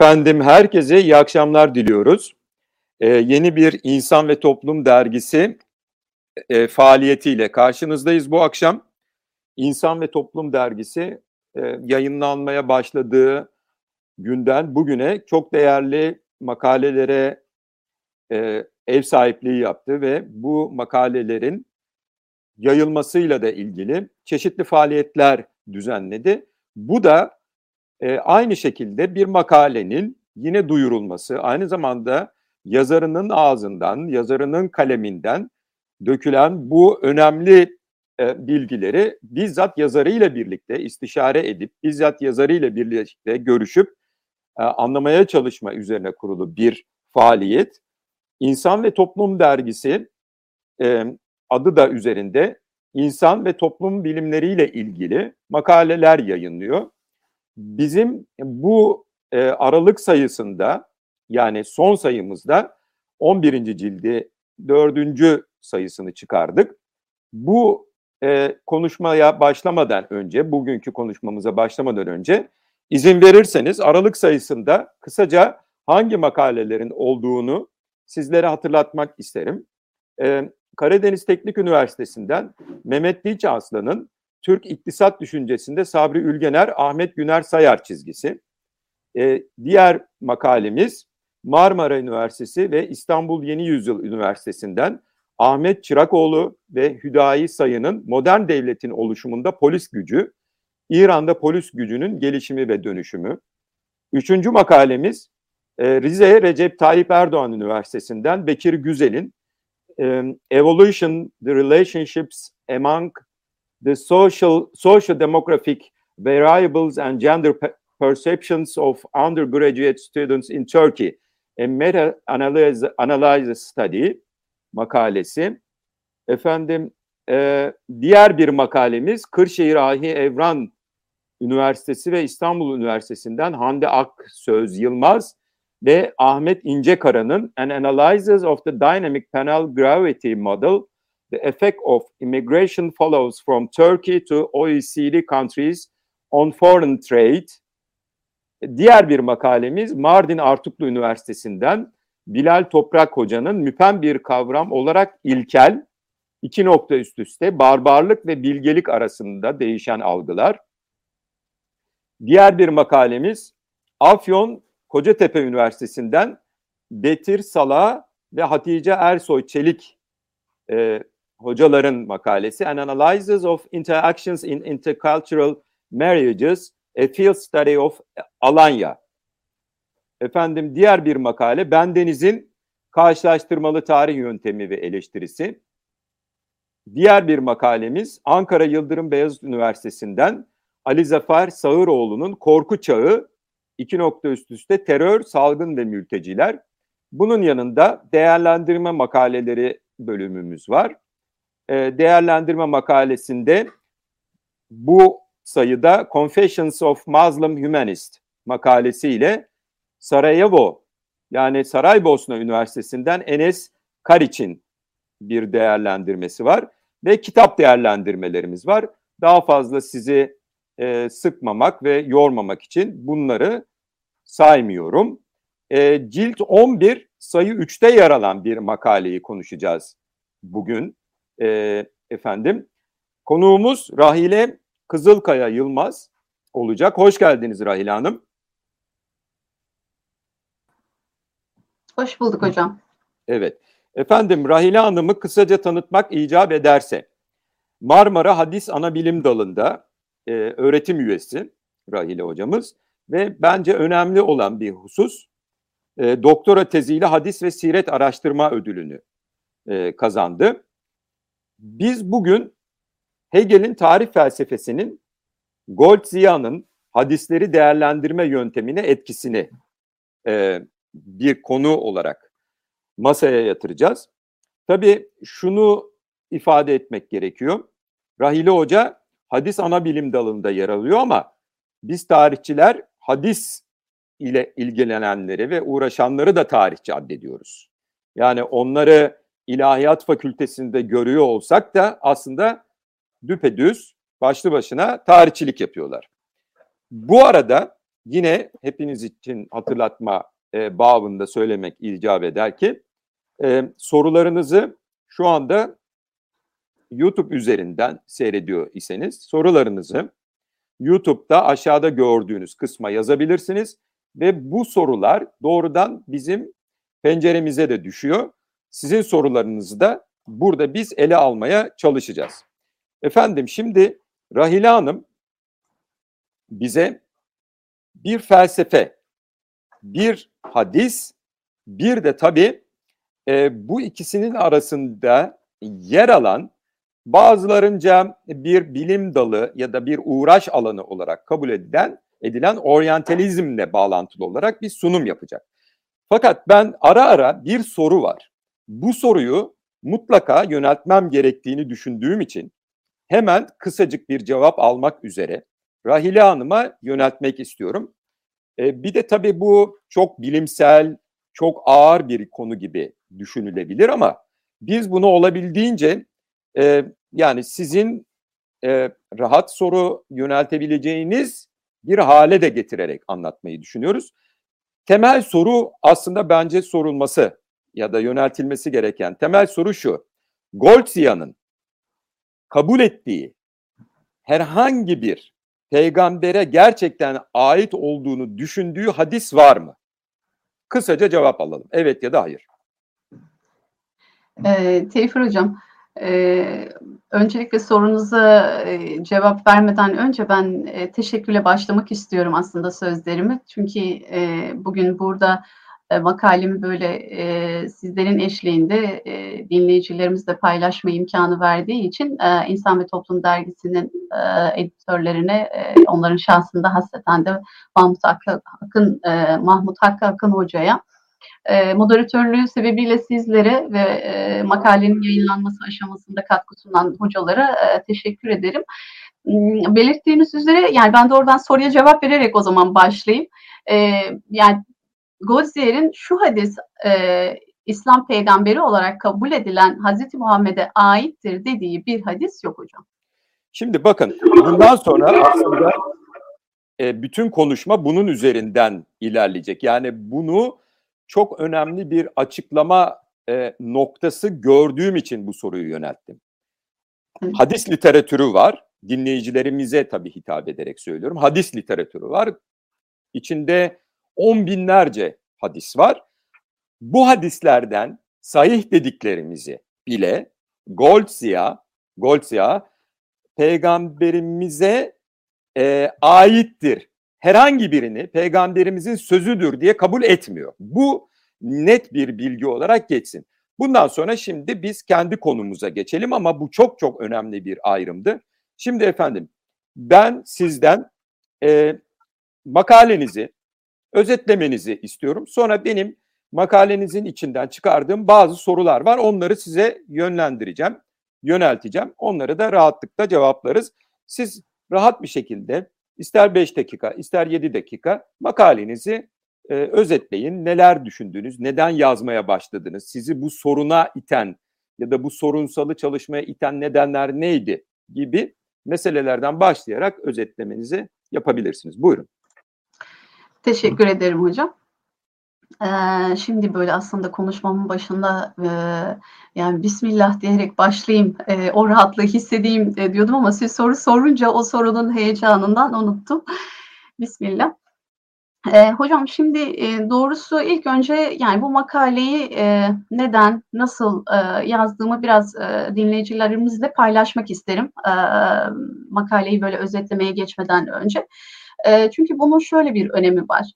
Efendim herkese iyi akşamlar diliyoruz. Ee, yeni bir İnsan ve Toplum dergisi e, faaliyetiyle karşınızdayız bu akşam. İnsan ve Toplum dergisi e, yayınlanmaya başladığı günden bugüne çok değerli makalelere e, ev sahipliği yaptı ve bu makalelerin yayılmasıyla da ilgili çeşitli faaliyetler düzenledi. Bu da e, aynı şekilde bir makalenin yine duyurulması, aynı zamanda yazarının ağzından, yazarının kaleminden dökülen bu önemli e, bilgileri bizzat yazarıyla birlikte istişare edip, bizzat yazarıyla birlikte görüşüp e, anlamaya çalışma üzerine kurulu bir faaliyet. İnsan ve Toplum Dergisi e, adı da üzerinde insan ve toplum bilimleriyle ilgili makaleler yayınlıyor. Bizim bu e, aralık sayısında yani son sayımızda 11. cildi 4. sayısını çıkardık. Bu e, konuşmaya başlamadan önce, bugünkü konuşmamıza başlamadan önce izin verirseniz aralık sayısında kısaca hangi makalelerin olduğunu sizlere hatırlatmak isterim. Ee, Karadeniz Teknik Üniversitesi'nden Mehmet Dilçe Aslan'ın Türk İktisat Düşüncesinde Sabri Ülgener, Ahmet Güner Sayar çizgisi. Ee, diğer makalemiz Marmara Üniversitesi ve İstanbul Yeni Yüzyıl Üniversitesi'nden Ahmet Çırakoğlu ve Hüdayi Sayın'ın modern devletin oluşumunda polis gücü, İran'da polis gücünün gelişimi ve dönüşümü. Üçüncü makalemiz e, Rize Recep Tayyip Erdoğan Üniversitesi'nden Bekir Güzel'in e, Evolution, the Relationships Among the Social, social Demographic Variables and Gender Perceptions of Undergraduate Students in Turkey, a Meta-Analysis Study makalesi. Efendim, e, diğer bir makalemiz Kırşehir Ahi Evran Üniversitesi ve İstanbul Üniversitesi'nden Hande Ak Söz Yılmaz ve Ahmet İncekara'nın An Analysis of the Dynamic Panel Gravity Model, The Effect of Immigration Follows from Turkey to OECD Countries on Foreign Trade. Diğer bir makalemiz Mardin Artuklu Üniversitesi'nden Bilal Toprak Hoca'nın müpem bir kavram olarak ilkel, iki nokta üst üste barbarlık ve bilgelik arasında değişen algılar. Diğer bir makalemiz Afyon Kocatepe Üniversitesi'nden Betir Sala ve Hatice Ersoy Çelik e, hocaların makalesi An Analysis of Interactions in Intercultural Marriages, A Field Study of Alanya. Efendim diğer bir makale Bendeniz'in karşılaştırmalı tarih yöntemi ve eleştirisi. Diğer bir makalemiz Ankara Yıldırım Beyazıt Üniversitesi'nden Ali Zafer Sağıroğlu'nun Korku Çağı iki nokta üst üste terör, salgın ve mülteciler. Bunun yanında değerlendirme makaleleri bölümümüz var. Ee, değerlendirme makalesinde bu sayıda Confessions of Muslim Humanist makalesiyle Sarajevo yani Saraybosna Üniversitesi'nden Enes Kariç'in bir değerlendirmesi var ve kitap değerlendirmelerimiz var. Daha fazla sizi e, sıkmamak ve yormamak için bunları saymıyorum. E, cilt 11 sayı 3'te yer alan bir makaleyi konuşacağız bugün e, efendim. Konuğumuz Rahile Kızılkaya Yılmaz olacak. Hoş geldiniz Rahile Hanım. Hoş bulduk hocam. Evet. Efendim Rahile Hanım'ı kısaca tanıtmak icap ederse Marmara Hadis Anabilim Dalı'nda e, öğretim üyesi Rahile hocamız ve bence önemli olan bir husus e, doktora teziyle hadis ve siret araştırma ödülünü e, kazandı. Biz bugün Hegel'in tarih felsefesinin Goldzia'nın hadisleri değerlendirme yöntemine etkisini e, bir konu olarak masaya yatıracağız. Tabii şunu ifade etmek gerekiyor. Rahile Hoca hadis ana bilim dalında yer alıyor ama biz tarihçiler hadis ile ilgilenenleri ve uğraşanları da tarihçi addediyoruz. Yani onları ilahiyat fakültesinde görüyor olsak da aslında düpedüz başlı başına tarihçilik yapıyorlar. Bu arada yine hepiniz için hatırlatma e, babında söylemek icap eder ki e, sorularınızı şu anda YouTube üzerinden seyrediyor iseniz sorularınızı YouTube'da aşağıda gördüğünüz kısma yazabilirsiniz ve bu sorular doğrudan bizim penceremize de düşüyor. Sizin sorularınızı da burada biz ele almaya çalışacağız. Efendim şimdi Rahile Hanım bize bir felsefe, bir hadis, bir de tabii e, bu ikisinin arasında yer alan bazılarınca bir bilim dalı ya da bir uğraş alanı olarak kabul edilen edilen oryantalizmle bağlantılı olarak bir sunum yapacak. Fakat ben ara ara bir soru var. Bu soruyu mutlaka yöneltmem gerektiğini düşündüğüm için hemen kısacık bir cevap almak üzere Rahile Hanım'a yöneltmek istiyorum. E, bir de tabii bu çok bilimsel, çok ağır bir konu gibi düşünülebilir ama biz bunu olabildiğince e, yani sizin e, rahat soru yöneltebileceğiniz bir hale de getirerek anlatmayı düşünüyoruz. Temel soru aslında bence sorulması ya da yöneltilmesi gereken temel soru şu. Goldzia'nın kabul ettiği herhangi bir peygambere gerçekten ait olduğunu düşündüğü hadis var mı? Kısaca cevap alalım. Evet ya da hayır. Ee, Tevfir Hocam, e, öncelikle sorunuza e, cevap vermeden önce ben e, teşekkürle başlamak istiyorum aslında sözlerimi. Çünkü e, bugün burada e, makalemi böyle e, sizlerin eşliğinde e, dinleyicilerimizle paylaşma imkanı verdiği için e, İnsan ve Toplum Dergisi'nin e, editörlerine e, onların şahsında hasreten de Mahmut Hakkı Akın, e, Mahmut Hakkı Akın Hoca'ya e, moderatörlüğü sebebiyle sizlere ve e, makalenin yayınlanması aşamasında katkı sunan hocalara e, teşekkür ederim. Hmm, belirttiğiniz üzere yani ben de oradan soruya cevap vererek o zaman başlayayım. E, yani Godzier'in şu hadis e, İslam peygamberi olarak kabul edilen Hazreti Muhammed'e aittir dediği bir hadis yok hocam. Şimdi bakın bundan sonra aslında e, bütün konuşma bunun üzerinden ilerleyecek. Yani bunu çok önemli bir açıklama e, noktası gördüğüm için bu soruyu yönelttim. Hadis literatürü var. Dinleyicilerimize tabii hitap ederek söylüyorum. Hadis literatürü var. İçinde on binlerce hadis var. Bu hadislerden sahih dediklerimizi bile Goldzia, Goldzia peygamberimize e, aittir. Herhangi birini peygamberimizin sözüdür diye kabul etmiyor. Bu net bir bilgi olarak geçsin. Bundan sonra şimdi biz kendi konumuza geçelim ama bu çok çok önemli bir ayrımdı. Şimdi efendim ben sizden e, makalenizi özetlemenizi istiyorum. Sonra benim makalenizin içinden çıkardığım bazı sorular var. Onları size yönlendireceğim, yönelteceğim. Onları da rahatlıkla cevaplarız. Siz rahat bir şekilde ister 5 dakika, ister 7 dakika makalenizi e, özetleyin. Neler düşündünüz, neden yazmaya başladınız, sizi bu soruna iten ya da bu sorunsalı çalışmaya iten nedenler neydi gibi meselelerden başlayarak özetlemenizi yapabilirsiniz. Buyurun. Teşekkür ederim hocam. Ee, şimdi böyle aslında konuşmamın başında e, yani Bismillah diyerek başlayayım, e, o rahatlığı hissedeyim e, diyordum ama siz soru sorunca o sorunun heyecanından unuttum. Bismillah. E, hocam şimdi e, doğrusu ilk önce yani bu makaleyi e, neden, nasıl e, yazdığımı biraz e, dinleyicilerimizle paylaşmak isterim. E, makaleyi böyle özetlemeye geçmeden önce. E, çünkü bunun şöyle bir önemi var.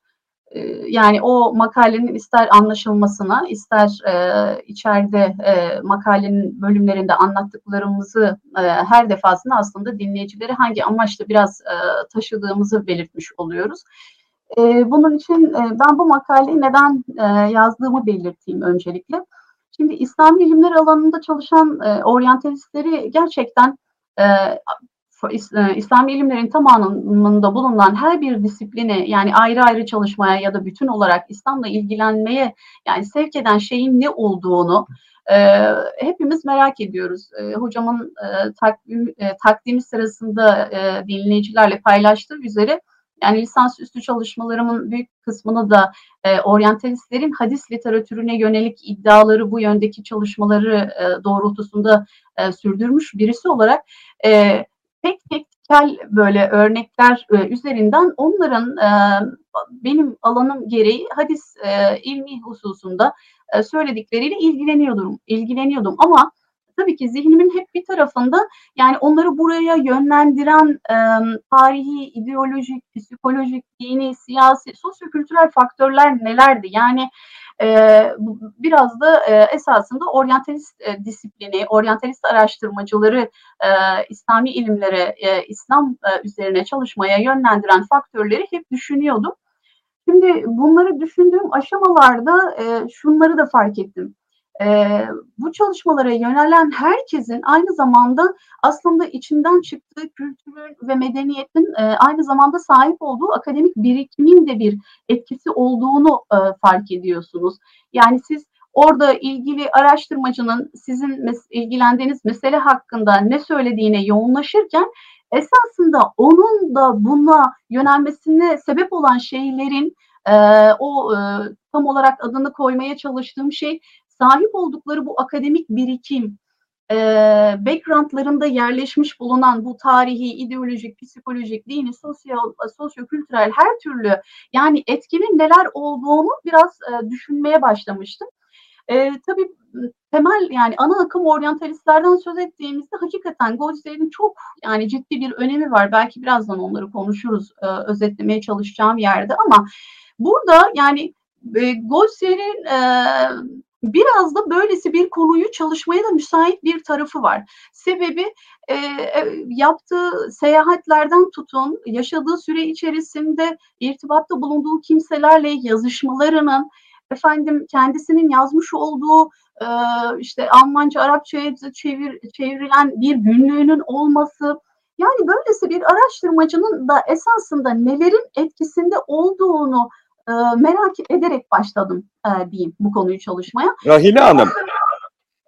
E, yani o makalenin ister anlaşılmasına, ister e, içeride e, makalenin bölümlerinde anlattıklarımızı e, her defasında aslında dinleyicileri hangi amaçla biraz e, taşıdığımızı belirtmiş oluyoruz. E, bunun için e, ben bu makaleyi neden e, yazdığımı belirteyim öncelikle. Şimdi İslam bilimler alanında çalışan e, oryantalistleri gerçekten e, e, İslam ilimlerin tamamında bulunan her bir disipline yani ayrı ayrı çalışmaya ya da bütün olarak İslam'la ilgilenmeye yani sevk eden şeyin ne olduğunu e, hepimiz merak ediyoruz. E, hocamın e, takvim, e, takdimi sırasında e, dinleyicilerle paylaştığı üzere Yani lisansüstü çalışmalarımın büyük kısmını da e, oryantalistlerin hadis literatürüne yönelik iddiaları bu yöndeki çalışmaları e, doğrultusunda e, sürdürmüş birisi olarak e, tek tek kel böyle örnekler e, üzerinden onların e, benim alanım gereği hadis e, ilmi hususunda e, söyledikleriyle ilgileniyordum, ilgileniyordum ama tabii ki zihnimin hep bir tarafında yani onları buraya yönlendiren e, tarihi, ideolojik, psikolojik, dini, siyasi, sosyokültürel faktörler nelerdi? Yani biraz da e, esasında oryantalist e, disiplini, oryantalist araştırmacıları e, İslami ilimlere, İslam üzerine çalışmaya yönlendiren faktörleri hep düşünüyordum. Şimdi bunları düşündüğüm aşamalarda şunları da fark ettim e, bu çalışmalara yönelen herkesin aynı zamanda aslında içinden çıktığı kültürün ve medeniyetin e, aynı zamanda sahip olduğu akademik birikimin de bir etkisi olduğunu e, fark ediyorsunuz. Yani siz orada ilgili araştırmacının sizin mes- ilgilendiğiniz mesele hakkında ne söylediğine yoğunlaşırken esasında onun da buna yönelmesine sebep olan şeylerin e, o e, tam olarak adını koymaya çalıştığım şey sahip oldukları bu akademik birikim, e, backgroundlarında yerleşmiş bulunan bu tarihi, ideolojik, psikolojik, dini, sosyal, sosyokültürel her türlü yani etkinin neler olduğunu biraz e, düşünmeye başlamıştım. E, tabii temel yani ana akım oryantalistlerden söz ettiğimizde hakikaten Godzilla'nın çok yani ciddi bir önemi var. Belki birazdan onları konuşuruz e, özetlemeye çalışacağım yerde ama burada yani e, Godzilla'nın e, biraz da böylesi bir konuyu çalışmaya da müsait bir tarafı var. Sebebi e, e, yaptığı seyahatlerden tutun, yaşadığı süre içerisinde irtibatta bulunduğu kimselerle yazışmalarının, efendim kendisinin yazmış olduğu e, işte Almanca, Arapçaya çevir, çevrilen bir günlüğünün olması, yani böylesi bir araştırmacının da esasında nelerin etkisinde olduğunu e, merak ederek başladım e, diyeyim bu konuyu çalışmaya. Rahile Hanım.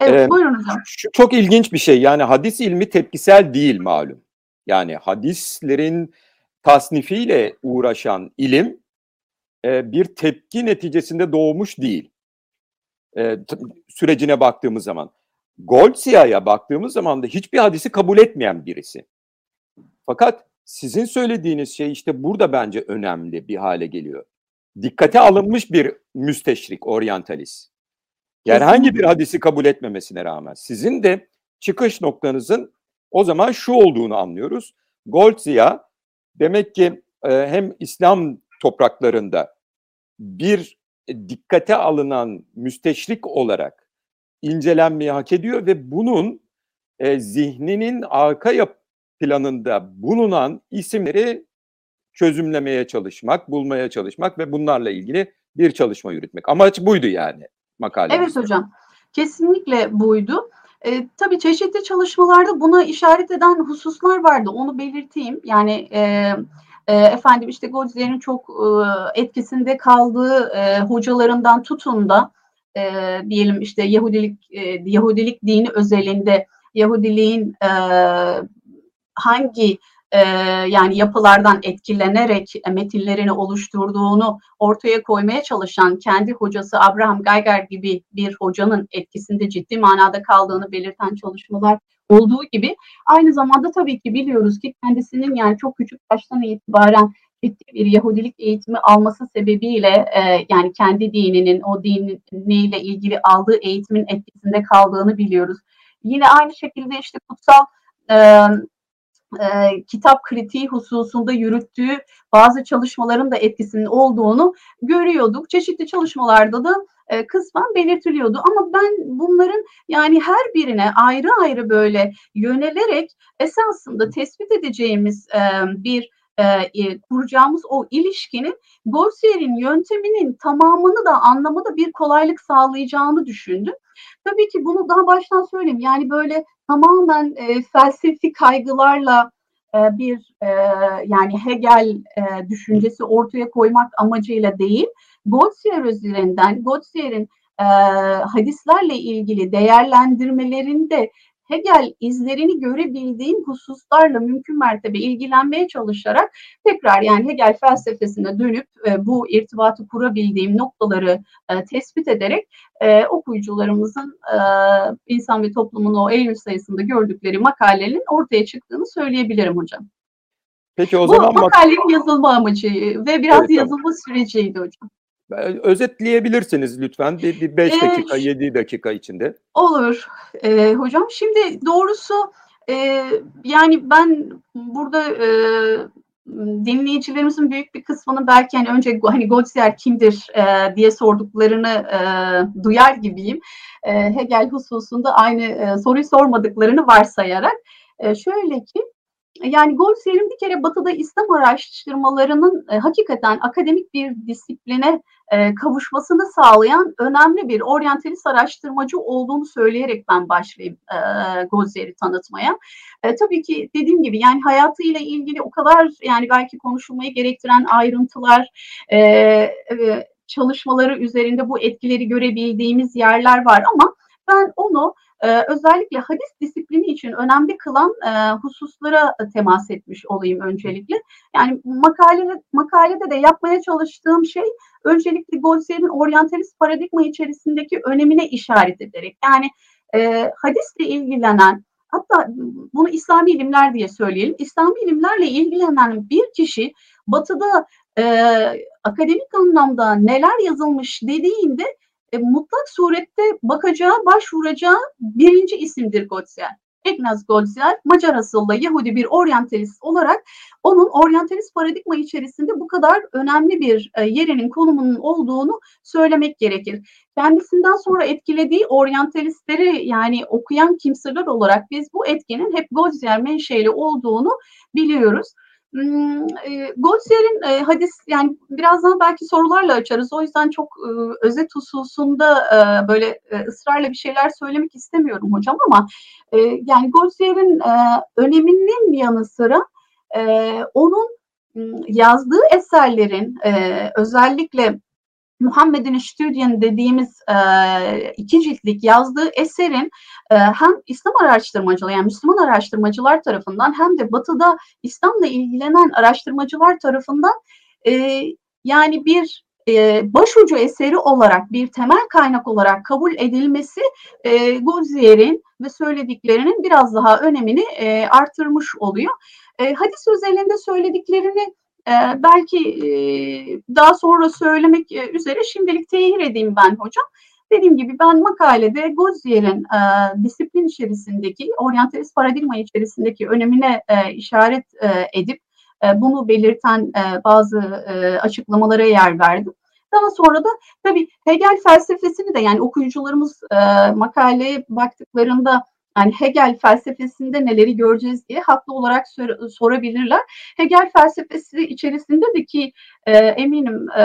Evet, e, buyurun hocam. Şu çok ilginç bir şey. Yani hadis ilmi tepkisel değil malum. Yani hadislerin tasnifiyle uğraşan ilim e, bir tepki neticesinde doğmuş değil. E, sürecine baktığımız zaman. Goldsiya'ya baktığımız zaman da hiçbir hadisi kabul etmeyen birisi. Fakat sizin söylediğiniz şey işte burada bence önemli bir hale geliyor dikkate alınmış bir müsteşrik, oryantalist. Herhangi bir hadisi kabul etmemesine rağmen sizin de çıkış noktanızın o zaman şu olduğunu anlıyoruz. Goltzia demek ki e, hem İslam topraklarında bir dikkate alınan müsteşrik olarak incelenmeyi hak ediyor ve bunun e, zihninin arka planında bulunan isimleri çözümlemeye çalışmak, bulmaya çalışmak ve bunlarla ilgili bir çalışma yürütmek. Amaç buydu yani makale. Evet hocam. Kesinlikle buydu. E, tabii çeşitli çalışmalarda buna işaret eden hususlar vardı. Onu belirteyim. Yani e, e, efendim işte Godzilla'nın çok e, etkisinde kaldığı e, hocalarından tutun da e, diyelim işte Yahudilik e, Yahudilik dini özelinde Yahudiliğin e, hangi e, yani yapılardan etkilenerek metinlerini oluşturduğunu ortaya koymaya çalışan kendi hocası Abraham Geiger gibi bir hocanın etkisinde ciddi manada kaldığını belirten çalışmalar olduğu gibi aynı zamanda tabii ki biliyoruz ki kendisinin yani çok küçük yaştan itibaren ciddi bir Yahudilik eğitimi alması sebebiyle e, yani kendi dininin o diniyle ilgili aldığı eğitimin etkisinde kaldığını biliyoruz. Yine aynı şekilde işte kutsal e, e, kitap kritiği hususunda yürüttüğü bazı çalışmaların da etkisinin olduğunu görüyorduk. Çeşitli çalışmalarda da e, kısmen belirtiliyordu. Ama ben bunların yani her birine ayrı ayrı böyle yönelerek esasında tespit edeceğimiz e, bir e, kuracağımız o ilişkinin Gossier'in yönteminin tamamını da anlamada bir kolaylık sağlayacağını düşündüm. Tabii ki bunu daha baştan söyleyeyim. Yani böyle tamamen e, felsefi kaygılarla e, bir e, yani Hegel e, düşüncesi ortaya koymak amacıyla değil, Gotsier üzerinden, Gotsier'in e, hadislerle ilgili değerlendirmelerinde Hegel izlerini görebildiğim hususlarla mümkün mertebe ilgilenmeye çalışarak tekrar yani Hegel felsefesine dönüp e, bu irtibatı kurabildiğim noktaları e, tespit ederek e, okuyucularımızın e, insan ve toplumun o Eylül sayısında gördükleri makalenin ortaya çıktığını söyleyebilirim hocam. Peki o bu zaman makalenin yazılma amacı ve biraz evet, yazılma süreciydi hocam. Özetleyebilirsiniz lütfen bir 5 dakika, 7 dakika içinde. Olur. Ee, hocam şimdi doğrusu e, yani ben burada e, dinleyicilerimizin büyük bir kısmını belki hani önce hani Goldziher kimdir e, diye sorduklarını e, duyar gibiyim. E, Hegel hususunda aynı e, soruyu sormadıklarını varsayarak e, şöyle ki yani Goldzier'in bir kere Batı'da İslam araştırmalarının e, hakikaten akademik bir disipline e, kavuşmasını sağlayan önemli bir oryantalist araştırmacı olduğunu söyleyerek ben başlayayım e, Goldzier'i tanıtmaya. E, tabii ki dediğim gibi yani hayatıyla ilgili o kadar yani belki konuşulmayı gerektiren ayrıntılar, e, e, çalışmaları üzerinde bu etkileri görebildiğimiz yerler var ama ben onu e, özellikle hadis disiplini için önemli kılan e, hususlara temas etmiş olayım öncelikle. Yani makalede, makalede de yapmaya çalıştığım şey öncelikle Goldsier'in oryantalist paradigma içerisindeki önemine işaret ederek yani e, hadisle ilgilenen hatta bunu İslami ilimler diye söyleyelim. İslami ilimlerle ilgilenen bir kişi batıda e, akademik anlamda neler yazılmış dediğinde e, mutlak surette bakacağı, başvuracağı birinci isimdir Goldziher. Ignaz Goldziher, Macar asıllı Yahudi bir oryantalist olarak onun oryantalist paradigma içerisinde bu kadar önemli bir e, yerinin, konumunun olduğunu söylemek gerekir. Kendisinden sonra etkilediği oryantalistleri yani okuyan kimseler olarak biz bu etkinin hep Goldziher menşeli olduğunu biliyoruz. Hmm, e, Goldzier'in e, hadis yani birazdan belki sorularla açarız. O yüzden çok e, özet hususunda böyle ısrarla bir şeyler söylemek istemiyorum hocam ama yani Goldzier'in e, öneminin yanı sıra onun yazdığı eserlerin özellikle Muhammed'in Stüdyen dediğimiz e, iki ciltlik yazdığı eserin e, hem İslam araştırmacılar yani Müslüman araştırmacılar tarafından hem de Batı'da İslam'la ilgilenen araştırmacılar tarafından e, yani bir e, başucu eseri olarak bir temel kaynak olarak kabul edilmesi e, Gozier'in ve söylediklerinin biraz daha önemini e, artırmış oluyor. E, hadis özelinde söylediklerini ee, belki e, daha sonra söylemek e, üzere şimdilik tehir edeyim ben hocam. Dediğim gibi ben makalede Gozier'in e, disiplin içerisindeki, oryantalist paradigma içerisindeki önemine e, işaret e, edip e, bunu belirten e, bazı e, açıklamalara yer verdim. Daha sonra da tabii Hegel felsefesini de yani okuyucularımız e, makaleye baktıklarında yani Hegel felsefesinde neleri göreceğiz diye haklı olarak sor, sorabilirler. Hegel felsefesi içerisinde de ki e, eminim e,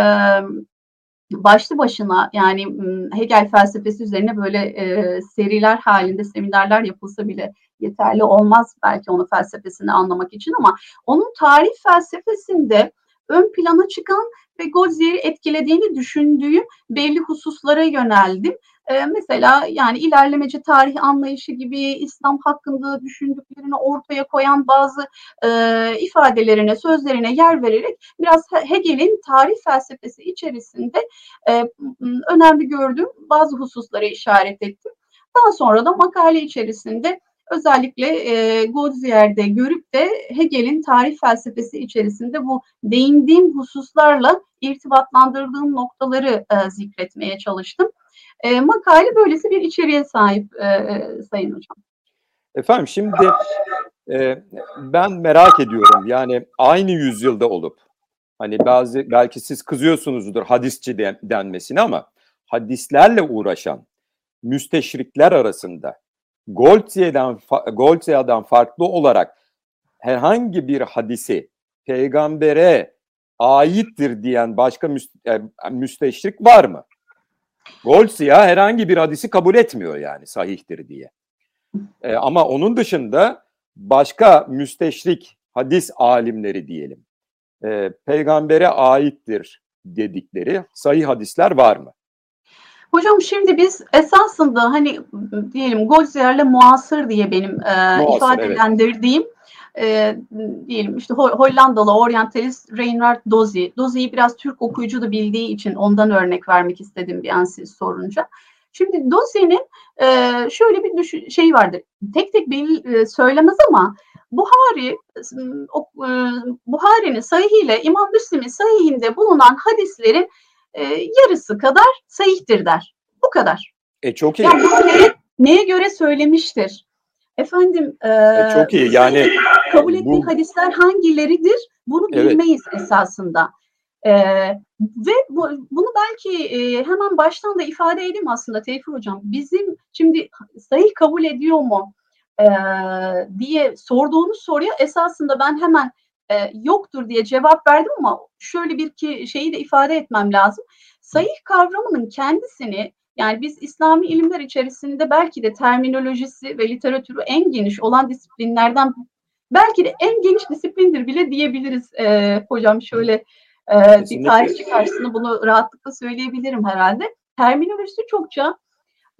başlı başına yani Hegel felsefesi üzerine böyle e, seriler halinde seminerler yapılsa bile yeterli olmaz belki onun felsefesini anlamak için ama onun tarih felsefesinde ön plana çıkan ve Godzier'i etkilediğini düşündüğüm belli hususlara yöneldim. Ee, mesela yani ilerlemeci tarih anlayışı gibi İslam hakkında düşündüklerini ortaya koyan bazı e, ifadelerine, sözlerine yer vererek biraz Hegel'in tarih felsefesi içerisinde e, önemli gördüğüm bazı hususlara işaret ettim. Daha sonra da makale içerisinde özellikle e, Godzier'de görüp de Hegel'in tarih felsefesi içerisinde bu değindiğim hususlarla irtibatlandırdığım noktaları e, zikretmeye çalıştım. E, makale böylesi bir içeriğe sahip e, e, Sayın Hocam. Efendim şimdi e, ben merak ediyorum yani aynı yüzyılda olup hani bazı belki siz kızıyorsunuzdur hadisçi den, denmesine ama hadislerle uğraşan müsteşrikler arasında Goldzier'den Goldzier'den farklı olarak herhangi bir hadisi peygambere aittir diyen başka e, müsteşrik var mı? Golsia herhangi bir hadisi kabul etmiyor yani sahihtir diye. E, ama onun dışında başka müsteşrik hadis alimleri diyelim e, peygambere aittir dedikleri sahih hadisler var mı? Hocam şimdi biz esasında hani diyelim Golzier'le muasır diye benim e, muasır, ifadelendirdiğim evet. E, diyelim işte Hollandalı oryantalist Reinhard Dozy. Dozy'yi biraz Türk okuyucu da bildiği için ondan örnek vermek istedim bir an siz sorunca. Şimdi Dozy'nin e, şöyle bir düşün, şey vardır. Tek tek belli, e, söylemez ama Buhari o, e, Buhari'nin sahihiyle İmam Müslim'in sahihinde bulunan hadislerin e, yarısı kadar sahihtir der. Bu kadar. E çok iyi. Yani neye, neye göre söylemiştir? Efendim e, e, çok iyi yani kabul ettiği bu... hadisler hangileridir? Bunu bilmeyiz evet. esasında. Ee, ve bu, bunu belki e, hemen baştan da ifade edeyim aslında Tevfik Hocam. Bizim şimdi sahih kabul ediyor mu e, diye sorduğunuz soruya esasında ben hemen e, yoktur diye cevap verdim ama şöyle bir ki şeyi de ifade etmem lazım. Sahih kavramının kendisini yani biz İslami ilimler içerisinde belki de terminolojisi ve literatürü en geniş olan disiplinlerden belki de en geniş disiplindir bile diyebiliriz e, hocam şöyle e, bir tarihçi karşısında bunu rahatlıkla söyleyebilirim herhalde. Terminolojisi çokça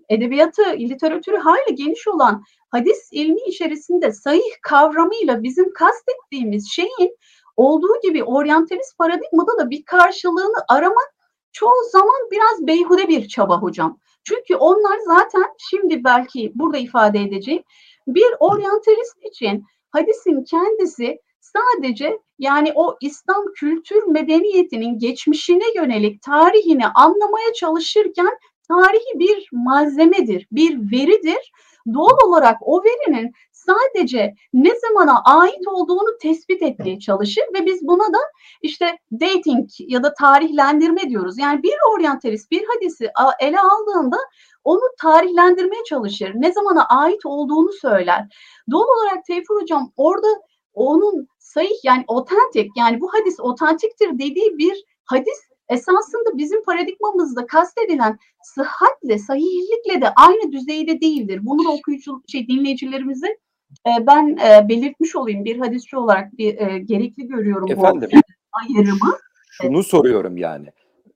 edebiyatı, literatürü hayli geniş olan hadis ilmi içerisinde sahih kavramıyla bizim kastettiğimiz şeyin olduğu gibi oryantalist paradigmada da bir karşılığını aramak çoğu zaman biraz beyhude bir çaba hocam. Çünkü onlar zaten şimdi belki burada ifade edeceğim bir oryantalist için hadisin kendisi sadece yani o İslam kültür medeniyetinin geçmişine yönelik tarihini anlamaya çalışırken tarihi bir malzemedir, bir veridir. Doğal olarak o verinin sadece ne zamana ait olduğunu tespit etmeye çalışır ve biz buna da işte dating ya da tarihlendirme diyoruz. Yani bir oryantalist bir hadisi ele aldığında onu tarihlendirmeye çalışır. Ne zamana ait olduğunu söyler. Doğal olarak Tevfur Hocam orada onun sahih yani otentik yani bu hadis otentiktir dediği bir hadis esasında bizim paradigmamızda kastedilen sıhhatle, sahihlikle de aynı düzeyde değildir. Bunu da okuyucu şey dinleyicilerimize ben e, belirtmiş olayım bir hadisçi olarak bir e, gerekli görüyorum Efendim, bu ayrımı. Şunu evet. soruyorum yani.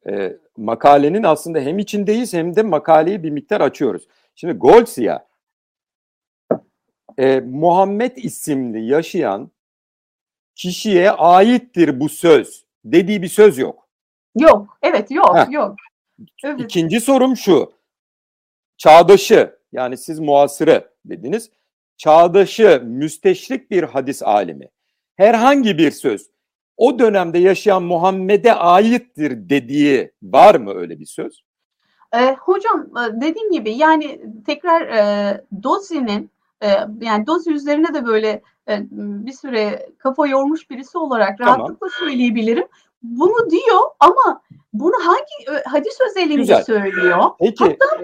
E, makalenin aslında hem içindeyiz hem de makaleyi bir miktar açıyoruz. Şimdi Golsia e, Muhammed isimli yaşayan kişiye aittir bu söz dediği bir söz yok. Yok. Evet yok. Heh. Yok. Evet. İkinci sorum şu. Çağdaşı yani siz muasırı dediniz. Çağdaşı müsteşrik bir hadis alimi. Herhangi bir söz o dönemde yaşayan Muhammed'e aittir dediği var mı öyle bir söz? E, hocam dediğim gibi yani tekrar e, Dozi'nin e, yani Dozi üzerine de böyle e, bir süre kafa yormuş birisi olarak rahatlıkla tamam. söyleyebilirim bunu diyor ama bunu hangi hadis özelliğinde Güzel. söylüyor? Peki. Hatta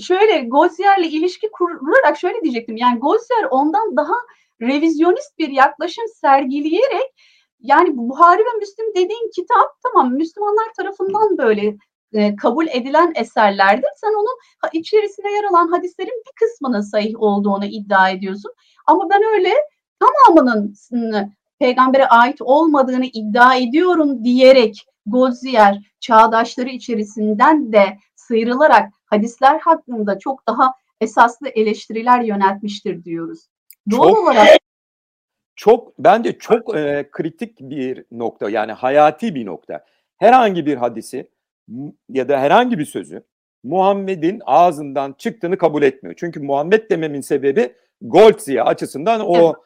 şöyle Gozier'le ilişki kurarak şöyle diyecektim. Yani Gozier ondan daha revizyonist bir yaklaşım sergileyerek yani Buhari ve Müslim dediğin kitap tamam Müslümanlar tarafından böyle e, kabul edilen eserlerdir. Sen onun içerisinde yer alan hadislerin bir kısmının sahih olduğunu iddia ediyorsun. Ama ben öyle tamamının peygambere ait olmadığını iddia ediyorum diyerek Goldziyer çağdaşları içerisinden de sıyrılarak hadisler hakkında çok daha esaslı eleştiriler yöneltmiştir diyoruz. Doğal çok, olarak çok bence çok e, kritik bir nokta yani hayati bir nokta. Herhangi bir hadisi ya da herhangi bir sözü Muhammed'in ağzından çıktığını kabul etmiyor. Çünkü Muhammed dememin sebebi Goldziye açısından o evet.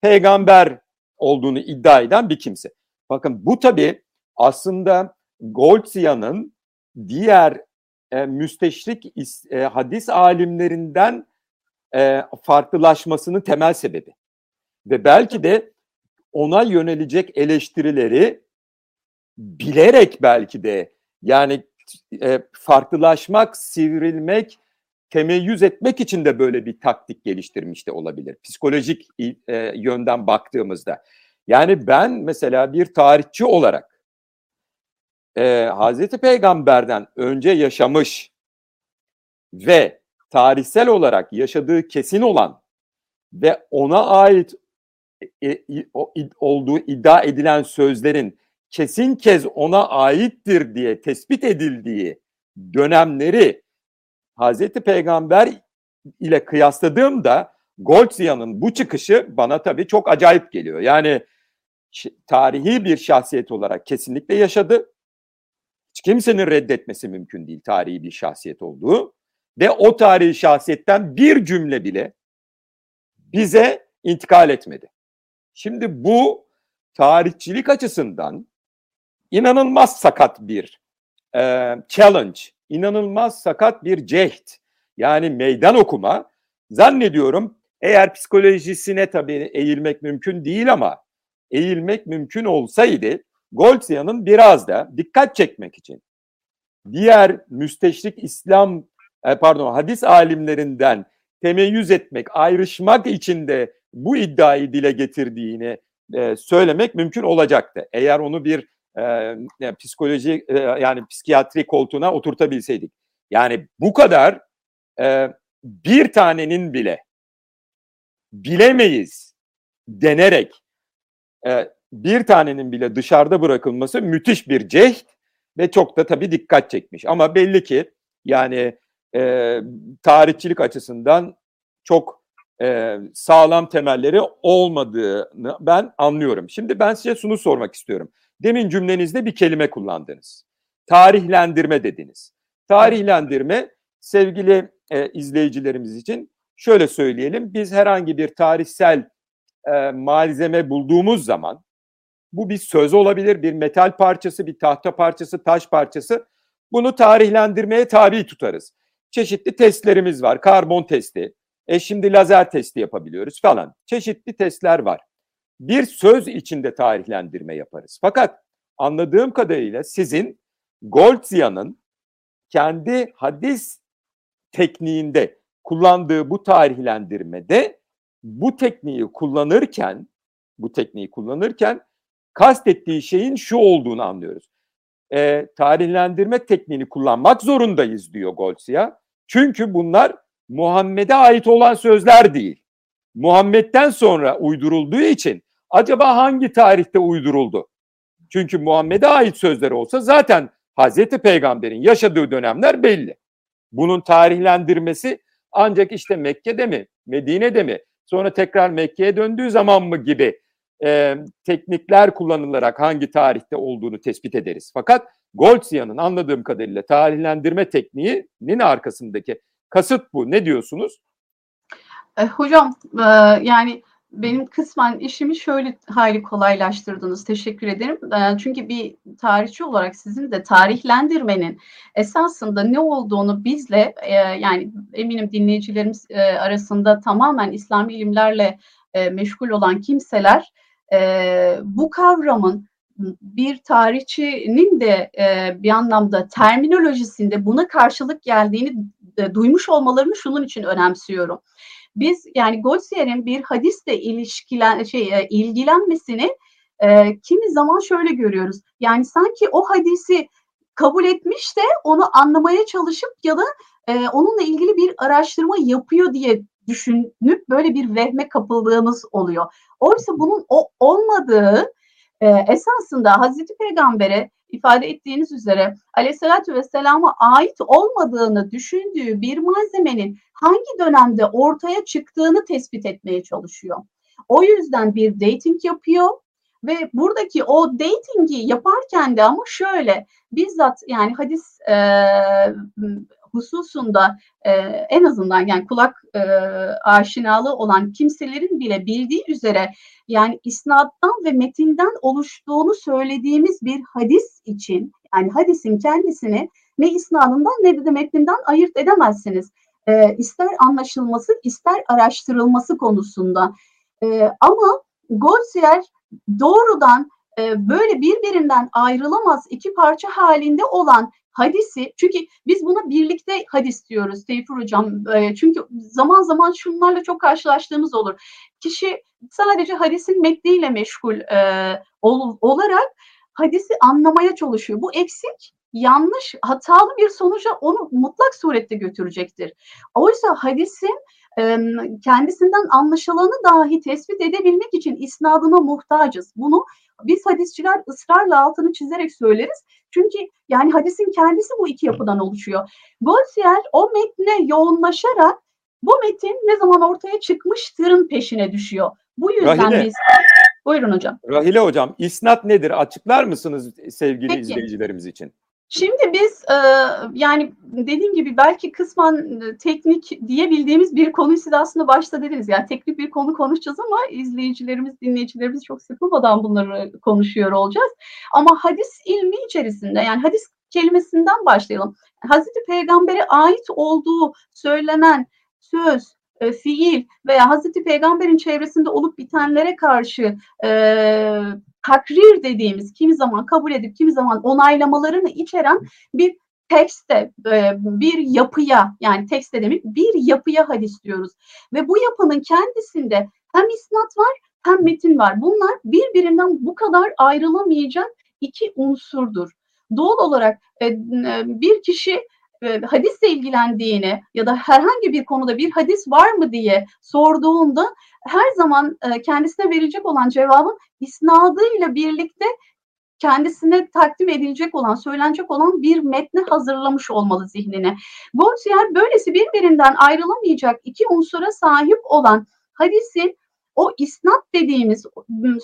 peygamber olduğunu iddia eden bir kimse. Bakın bu tabi aslında Goldzia'nın diğer e, müsteşrik e, hadis alimlerinden e, farklılaşmasının temel sebebi. Ve belki de ona yönelecek eleştirileri bilerek belki de yani e, farklılaşmak, sivrilmek, temeyyüz etmek için de böyle bir taktik geliştirmiş de olabilir. Psikolojik e, yönden baktığımızda. Yani ben mesela bir tarihçi olarak e, Hazreti Peygamber'den önce yaşamış ve tarihsel olarak yaşadığı kesin olan ve ona ait e, e, olduğu iddia edilen sözlerin kesin kez ona aittir diye tespit edildiği dönemleri Hazreti Peygamber ile kıyasladığımda Goldzia'nın bu çıkışı bana tabii çok acayip geliyor. Yani tarihi bir şahsiyet olarak kesinlikle yaşadı. Hiç kimsenin reddetmesi mümkün değil tarihi bir şahsiyet olduğu. Ve o tarihi şahsiyetten bir cümle bile bize intikal etmedi. Şimdi bu tarihçilik açısından inanılmaz sakat bir e, challenge, inanılmaz sakat bir cehd. Yani meydan okuma zannediyorum eğer psikolojisine tabii eğilmek mümkün değil ama eğilmek mümkün olsaydı Goldzia'nın biraz da dikkat çekmek için diğer müsteşrik İslam e, pardon hadis alimlerinden temeyyüz etmek, ayrışmak için de bu iddiayı dile getirdiğini e, söylemek mümkün olacaktı. Eğer onu bir e, psikoloji e, yani psikiyatri koltuğuna oturtabilseydik. Yani bu kadar e, bir tanenin bile bilemeyiz denerek e, bir tanenin bile dışarıda bırakılması müthiş bir cehd ve çok da tabii dikkat çekmiş. Ama belli ki yani e, tarihçilik açısından çok e, sağlam temelleri olmadığını ben anlıyorum. Şimdi ben size şunu sormak istiyorum. Demin cümlenizde bir kelime kullandınız. Tarihlendirme dediniz. Tarihlendirme sevgili e, izleyicilerimiz için şöyle söyleyelim. Biz herhangi bir tarihsel e, malzeme bulduğumuz zaman bu bir söz olabilir, bir metal parçası, bir tahta parçası, taş parçası. Bunu tarihlendirmeye tabi tutarız. Çeşitli testlerimiz var. Karbon testi, e şimdi lazer testi yapabiliyoruz falan. Çeşitli testler var. Bir söz içinde tarihlendirme yaparız. Fakat anladığım kadarıyla sizin Goldzia'nın kendi hadis tekniğinde kullandığı bu tarihlendirmede bu tekniği kullanırken bu tekniği kullanırken kastettiği şeyin şu olduğunu anlıyoruz. E, tarihlendirme tekniğini kullanmak zorundayız diyor Goldzia. Çünkü bunlar Muhammed'e ait olan sözler değil. Muhammed'den sonra uydurulduğu için acaba hangi tarihte uyduruldu? Çünkü Muhammed'e ait sözler olsa zaten Hazreti Peygamber'in yaşadığı dönemler belli. Bunun tarihlendirmesi ancak işte Mekke'de mi, Medine'de mi, sonra tekrar Mekke'ye döndüğü zaman mı gibi e, teknikler kullanılarak hangi tarihte olduğunu tespit ederiz. Fakat Goldzia'nın anladığım kadarıyla tarihlendirme tekniğinin arkasındaki kasıt bu. Ne diyorsunuz? E, hocam e, yani benim kısmen işimi şöyle hayli kolaylaştırdınız. Teşekkür ederim. E, çünkü bir tarihçi olarak sizin de tarihlendirmenin esasında ne olduğunu bizle e, yani eminim dinleyicilerimiz e, arasında tamamen İslami ilimlerle meşgul olan kimseler bu kavramın bir tarihçinin de e, bir anlamda terminolojisinde buna karşılık geldiğini duymuş olmalarını şunun için önemsiyorum. Biz yani Goldsier'in bir hadisle ilişkilen şey e, ilgilenmesini e, kimi zaman şöyle görüyoruz. Yani sanki o hadisi kabul etmiş de onu anlamaya çalışıp ya da e, onunla ilgili bir araştırma yapıyor diye düşünüp böyle bir vehme kapıldığımız oluyor. Oysa bunun o olmadığı e, esasında Hazreti Peygamber'e ifade ettiğiniz üzere aleyhissalatü vesselama ait olmadığını düşündüğü bir malzemenin hangi dönemde ortaya çıktığını tespit etmeye çalışıyor. O yüzden bir dating yapıyor ve buradaki o datingi yaparken de ama şöyle bizzat yani hadis e, hususunda e, en azından yani kulak e, aşinalığı olan kimselerin bile bildiği üzere yani isnattan ve metinden oluştuğunu söylediğimiz bir hadis için yani hadisin kendisini ne isnadından ne de metninden ayırt edemezsiniz. E, ister anlaşılması ister araştırılması konusunda. E, ama Golsier doğrudan e, böyle birbirinden ayrılamaz iki parça halinde olan hadisi çünkü biz buna birlikte hadis diyoruz Teyfur Hocam. E, çünkü zaman zaman şunlarla çok karşılaştığımız olur. Kişi sadece hadisin metniyle meşgul e, ol, olarak hadisi anlamaya çalışıyor. Bu eksik yanlış, hatalı bir sonuca onu mutlak surette götürecektir. Oysa hadisin kendisinden anlaşılanı dahi tespit edebilmek için isnadına muhtacız. Bunu biz hadisçiler ısrarla altını çizerek söyleriz. Çünkü yani hadisin kendisi bu iki yapıdan oluşuyor. Golsier o metne yoğunlaşarak bu metin ne zaman ortaya çıkmıştırın peşine düşüyor. Bu yüzden Rahile. biz Buyurun hocam. Rahile hocam, isnat nedir? Açıklar mısınız sevgili Peki. izleyicilerimiz için? Şimdi biz e, yani dediğim gibi belki kısmen e, teknik diyebildiğimiz bir konuyu siz aslında başta dediniz. Yani teknik bir konu konuşacağız ama izleyicilerimiz, dinleyicilerimiz çok sıkılmadan bunları konuşuyor olacağız. Ama hadis ilmi içerisinde yani hadis kelimesinden başlayalım. Hazreti Peygamber'e ait olduğu söylenen söz, e, fiil veya Hazreti Peygamber'in çevresinde olup bitenlere karşı e, takrir dediğimiz kimi zaman kabul edip kimi zaman onaylamalarını içeren bir tekste, e, bir yapıya yani tekste demek bir yapıya hadis diyoruz. Ve bu yapının kendisinde hem isnat var hem metin var. Bunlar birbirinden bu kadar ayrılamayacak iki unsurdur. Doğal olarak e, bir kişi e, hadisle ilgilendiğini ya da herhangi bir konuda bir hadis var mı diye sorduğunda her zaman e, kendisine verilecek olan cevabın isnadıyla birlikte kendisine takdim edilecek olan, söylenecek olan bir metne hazırlamış olmalı zihnine. Golsiyer böylesi birbirinden ayrılamayacak iki unsura sahip olan hadisin o isnat dediğimiz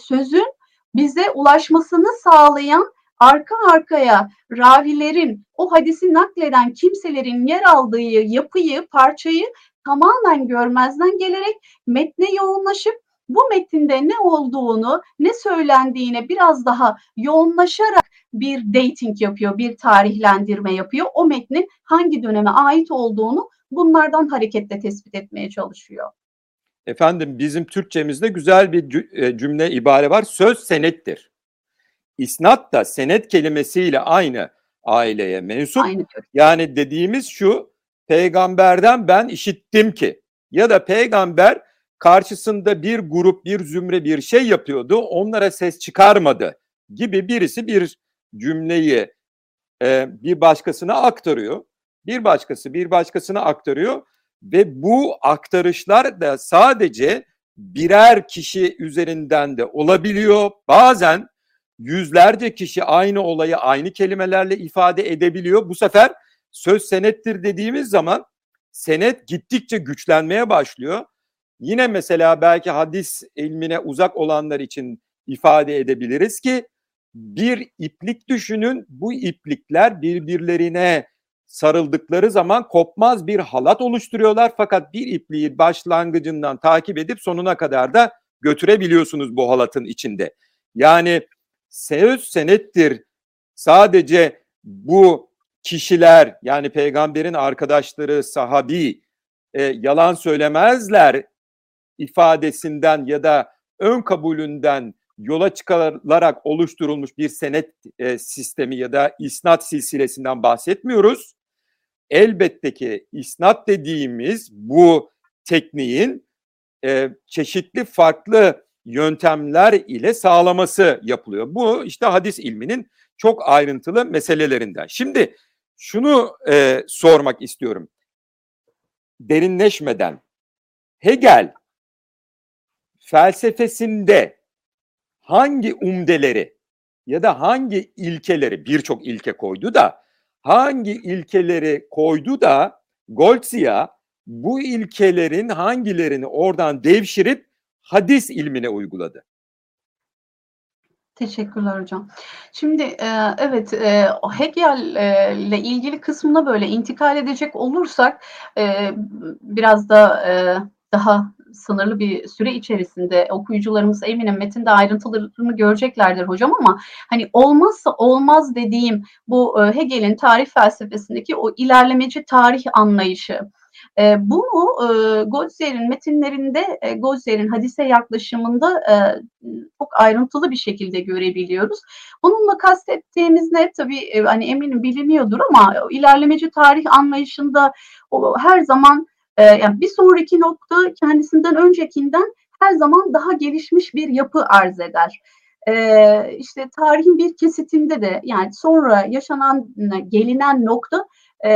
sözün bize ulaşmasını sağlayan arka arkaya ravilerin o hadisi nakleden kimselerin yer aldığı yapıyı, parçayı tamamen görmezden gelerek metne yoğunlaşıp bu metinde ne olduğunu, ne söylendiğine biraz daha yoğunlaşarak bir dating yapıyor, bir tarihlendirme yapıyor. O metnin hangi döneme ait olduğunu bunlardan hareketle tespit etmeye çalışıyor. Efendim bizim Türkçemizde güzel bir e, cümle ibare var. Söz senettir. İsnat da senet kelimesiyle aynı aileye mensup. Aynı. Yani dediğimiz şu peygamberden ben işittim ki ya da peygamber karşısında bir grup, bir zümre bir şey yapıyordu. Onlara ses çıkarmadı gibi birisi bir cümleyi e, bir başkasına aktarıyor. Bir başkası bir başkasına aktarıyor ve bu aktarışlar da sadece birer kişi üzerinden de olabiliyor. Bazen yüzlerce kişi aynı olayı aynı kelimelerle ifade edebiliyor. Bu sefer söz senettir dediğimiz zaman senet gittikçe güçlenmeye başlıyor. Yine mesela belki hadis ilmine uzak olanlar için ifade edebiliriz ki bir iplik düşünün. Bu iplikler birbirlerine sarıldıkları zaman kopmaz bir halat oluşturuyorlar fakat bir ipliği başlangıcından takip edip sonuna kadar da götürebiliyorsunuz bu halatın içinde. Yani söz senettir. Sadece bu kişiler yani peygamberin arkadaşları sahabi e, yalan söylemezler ifadesinden ya da ön kabulünden yola çıkarılarak oluşturulmuş bir senet e, sistemi ya da isnat silsilesinden bahsetmiyoruz. Elbette ki isnat dediğimiz bu tekniğin e, çeşitli farklı yöntemler ile sağlaması yapılıyor. Bu işte hadis ilminin çok ayrıntılı meselelerinden. Şimdi şunu e, sormak istiyorum. Derinleşmeden Hegel felsefesinde hangi umdeleri ya da hangi ilkeleri birçok ilke koydu da hangi ilkeleri koydu da Goltzia bu ilkelerin hangilerini oradan devşirip hadis ilmine uyguladı. Teşekkürler hocam. Şimdi e, evet e, Hegel e, ile ilgili kısmına böyle intikal edecek olursak e, biraz da e, daha sınırlı bir süre içerisinde okuyucularımız eminim metinde ayrıntılarını göreceklerdir hocam ama hani olmazsa olmaz dediğim bu e, Hegel'in tarih felsefesindeki o ilerlemeci tarih anlayışı e, bunu e, Godzer'in metinlerinde, e, Godzer'in hadise yaklaşımında e, çok ayrıntılı bir şekilde görebiliyoruz. Bununla kastettiğimiz ne? Tabii e, hani eminim biliniyordur ama ilerlemeci tarih anlayışında o, her zaman e, yani bir sonraki nokta kendisinden öncekinden her zaman daha gelişmiş bir yapı arz eder. Ee, işte tarihin bir kesitinde de yani sonra yaşanan gelinen nokta e,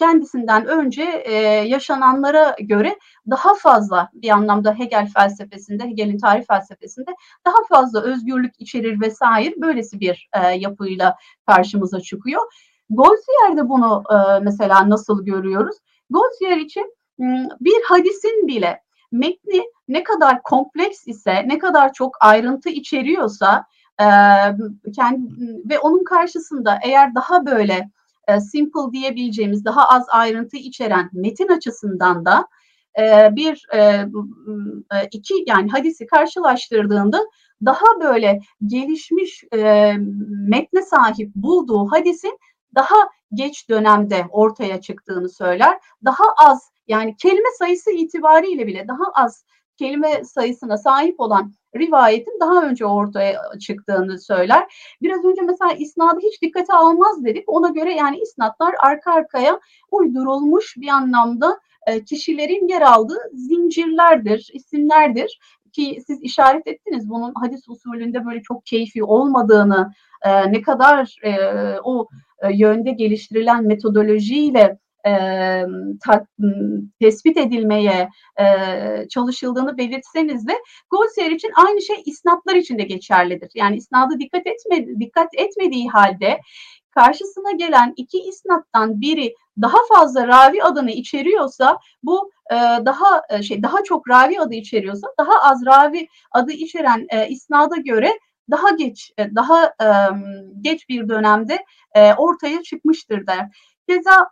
kendisinden önce e, yaşananlara göre daha fazla bir anlamda Hegel felsefesinde, Hegel'in tarih felsefesinde daha fazla özgürlük içerir vesaire böylesi bir e, yapıyla karşımıza çıkıyor. Goldsier'de bunu e, mesela nasıl görüyoruz? Goldziher için bir hadisin bile metni ne kadar kompleks ise, ne kadar çok ayrıntı içeriyorsa e, kendi, ve onun karşısında eğer daha böyle e, simple diyebileceğimiz, daha az ayrıntı içeren metin açısından da e, bir e, e, iki yani hadisi karşılaştırdığında daha böyle gelişmiş metne sahip bulduğu hadisin daha geç dönemde ortaya çıktığını söyler. Daha az yani kelime sayısı itibariyle bile daha az kelime sayısına sahip olan rivayetin daha önce ortaya çıktığını söyler. Biraz önce mesela isnadı hiç dikkate almaz dedik. Ona göre yani isnatlar arka arkaya uydurulmuş bir anlamda e, kişilerin yer aldığı zincirlerdir, isimlerdir ki siz işaret ettiniz bunun hadis usulünde böyle çok keyfi olmadığını, e, ne kadar e, o yönde geliştirilen metodolojiyle e, ta, tespit edilmeye e, çalışıldığını belirtseniz de Golsiyer için aynı şey isnatlar için de geçerlidir. Yani isnadı dikkat etme, dikkat etmediği halde karşısına gelen iki isnattan biri daha fazla ravi adını içeriyorsa bu e, daha e, şey daha çok ravi adı içeriyorsa daha az ravi adı içeren e, isnada göre daha geç daha e, geç bir dönemde e, ortaya çıkmıştır der. Keza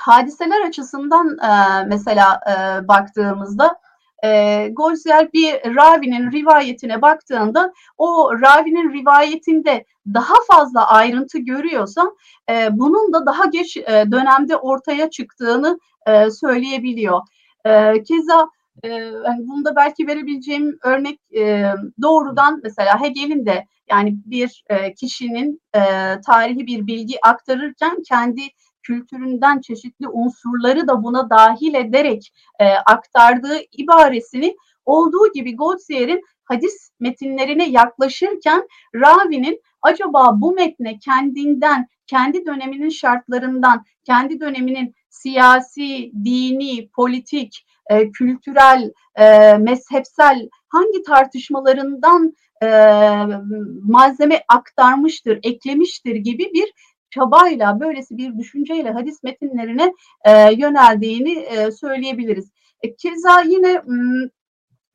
hadiseler açısından e, mesela e, baktığımızda e, Golzier bir ravinin rivayetine baktığında o ravinin rivayetinde daha fazla ayrıntı görüyorsa e, bunun da daha geç e, dönemde ortaya çıktığını e, söyleyebiliyor. E, keza e, yani bunda belki verebileceğim örnek e, doğrudan mesela Hegel'in de yani bir e, kişinin e, tarihi bir bilgi aktarırken kendi kültüründen çeşitli unsurları da buna dahil ederek e, aktardığı ibaresini olduğu gibi Goldsier'in hadis metinlerine yaklaşırken ravinin acaba bu metne kendinden, kendi döneminin şartlarından, kendi döneminin siyasi, dini, politik, e, kültürel, e, mezhepsel hangi tartışmalarından e, malzeme aktarmıştır, eklemiştir gibi bir çabayla, böylesi bir düşünceyle hadis metinlerine e, yöneldiğini e, söyleyebiliriz. E, keza yine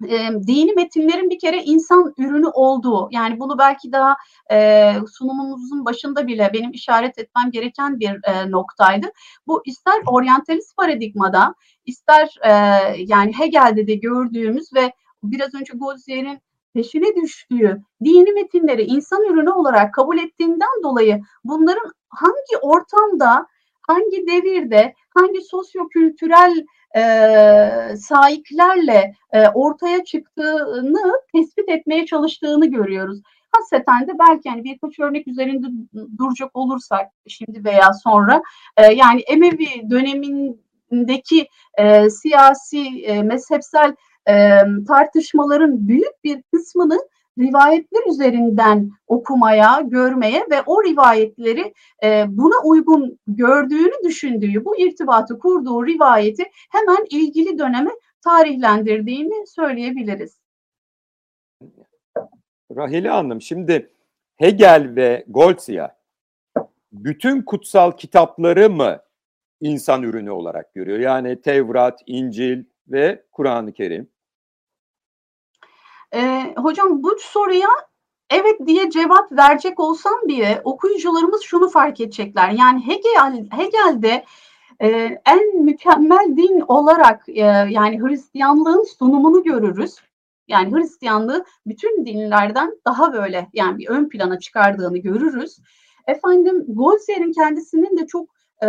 e, dini metinlerin bir kere insan ürünü olduğu yani bunu belki daha e, sunumumuzun başında bile benim işaret etmem gereken bir e, noktaydı. Bu ister oryantalist paradigmada ister e, yani Hegel'de de gördüğümüz ve biraz önce Goldzier'in peşine düştüğü dini metinleri insan ürünü olarak kabul ettiğinden dolayı bunların hangi ortamda, hangi devirde, hangi sosyokültürel e, sahiplerle e, ortaya çıktığını tespit etmeye çalıştığını görüyoruz. Hasreten de belki yani birkaç örnek üzerinde duracak olursak şimdi veya sonra e, yani Emevi dönemindeki e, siyasi, e, mezhepsel e, tartışmaların büyük bir kısmını rivayetler üzerinden okumaya, görmeye ve o rivayetleri e, buna uygun gördüğünü düşündüğü, bu irtibatı kurduğu rivayeti hemen ilgili döneme tarihlendirdiğini söyleyebiliriz. Rahile Hanım, şimdi Hegel ve Goltzia bütün kutsal kitapları mı insan ürünü olarak görüyor? Yani Tevrat, İncil ve Kur'an-ı Kerim. E, hocam bu soruya evet diye cevap verecek olsam bile okuyucularımız şunu fark edecekler. Yani Hegel Hegel'de e, en mükemmel din olarak e, yani Hristiyanlığın sunumunu görürüz. Yani Hristiyanlığı bütün dinlerden daha böyle yani bir ön plana çıkardığını görürüz. Efendim Goldzier'in kendisinin de çok e,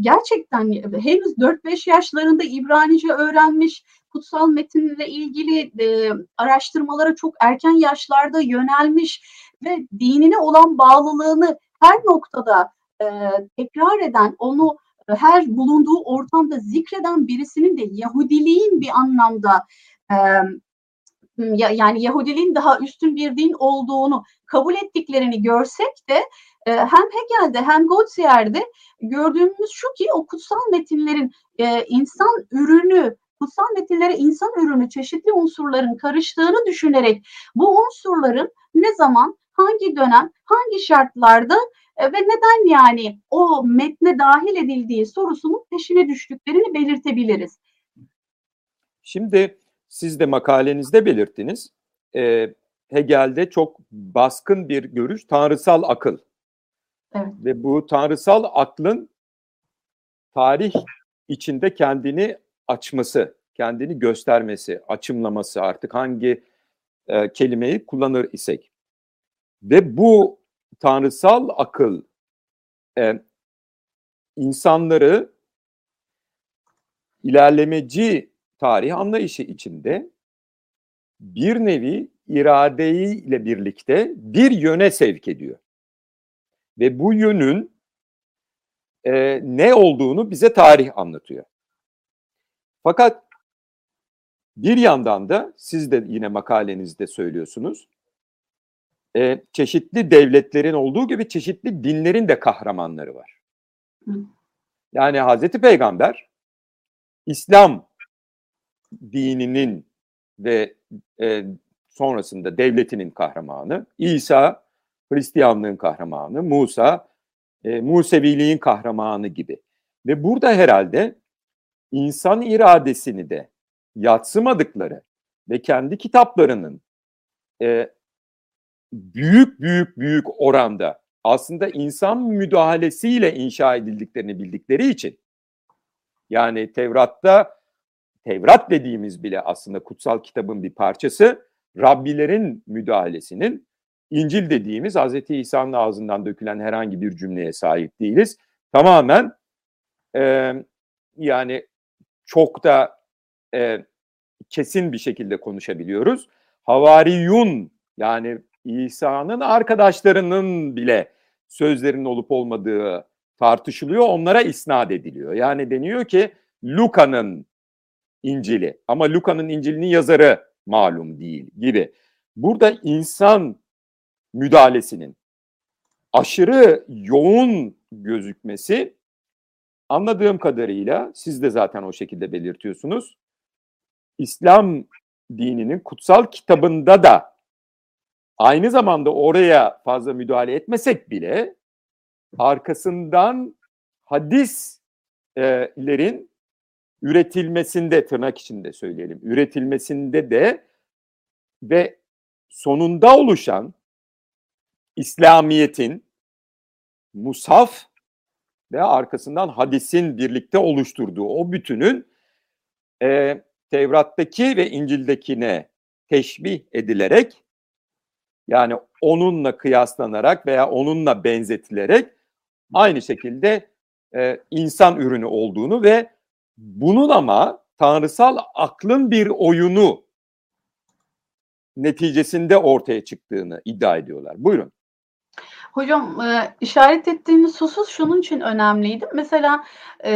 gerçekten henüz 4-5 yaşlarında İbranice öğrenmiş, kutsal metinle ilgili e, araştırmalara çok erken yaşlarda yönelmiş ve dinine olan bağlılığını her noktada e, tekrar eden, onu her bulunduğu ortamda zikreden birisinin de Yahudiliğin bir anlamda e, yani Yahudiliğin daha üstün bir din olduğunu kabul ettiklerini görsek de e, hem Hegel'de hem Goethe'de gördüğümüz şu ki o kutsal metinlerin e, insan ürünü kutsal metinlere insan ürünü çeşitli unsurların karıştığını düşünerek bu unsurların ne zaman, hangi dönem, hangi şartlarda e, ve neden yani o metne dahil edildiği sorusunun peşine düştüklerini belirtebiliriz. Şimdi siz de makalenizde belirttiniz. E, Hegel'de çok baskın bir görüş tanrısal akıl. Evet. Ve bu tanrısal aklın tarih içinde kendini açması, kendini göstermesi, açımlaması artık hangi e, kelimeyi kullanır isek. Ve bu tanrısal akıl e, insanları ilerlemeci tarih anlayışı içinde bir nevi iradeyle birlikte bir yöne sevk ediyor. Ve bu yönün e, ne olduğunu bize tarih anlatıyor. Fakat bir yandan da siz de yine makalenizde söylüyorsunuz. E, çeşitli devletlerin olduğu gibi çeşitli dinlerin de kahramanları var. Yani Hazreti Peygamber İslam dininin ve e, sonrasında devletinin kahramanı, İsa Hristiyanlığın kahramanı, Musa e, Museviliğin kahramanı gibi. Ve burada herhalde insan iradesini de yatsımadıkları ve kendi kitaplarının e, büyük büyük büyük oranda aslında insan müdahalesiyle inşa edildiklerini bildikleri için yani Tevrat'ta Tevrat dediğimiz bile aslında kutsal kitabın bir parçası Rabbilerin müdahalesinin İncil dediğimiz Hz. İsa'nın ağzından dökülen herhangi bir cümleye sahip değiliz. Tamamen e, yani çok da e, kesin bir şekilde konuşabiliyoruz. Havariyun yani İsa'nın arkadaşlarının bile sözlerinin olup olmadığı tartışılıyor, onlara isnat ediliyor. Yani deniyor ki Luka'nın İncil'i ama Luka'nın İncil'inin yazarı malum değil gibi. Burada insan müdahalesinin aşırı yoğun gözükmesi anladığım kadarıyla siz de zaten o şekilde belirtiyorsunuz. İslam dininin kutsal kitabında da aynı zamanda oraya fazla müdahale etmesek bile arkasından hadislerin üretilmesinde tırnak içinde söyleyelim üretilmesinde de ve sonunda oluşan İslamiyet'in musaf ve arkasından hadisin birlikte oluşturduğu o bütünün e, Tevrat'taki ve İncil'dekine teşbih edilerek yani onunla kıyaslanarak veya onunla benzetilerek aynı şekilde e, insan ürünü olduğunu ve bunun ama tanrısal aklın bir oyunu neticesinde ortaya çıktığını iddia ediyorlar. Buyurun. Hocam e, işaret ettiğiniz husus şunun için önemliydi. Mesela e,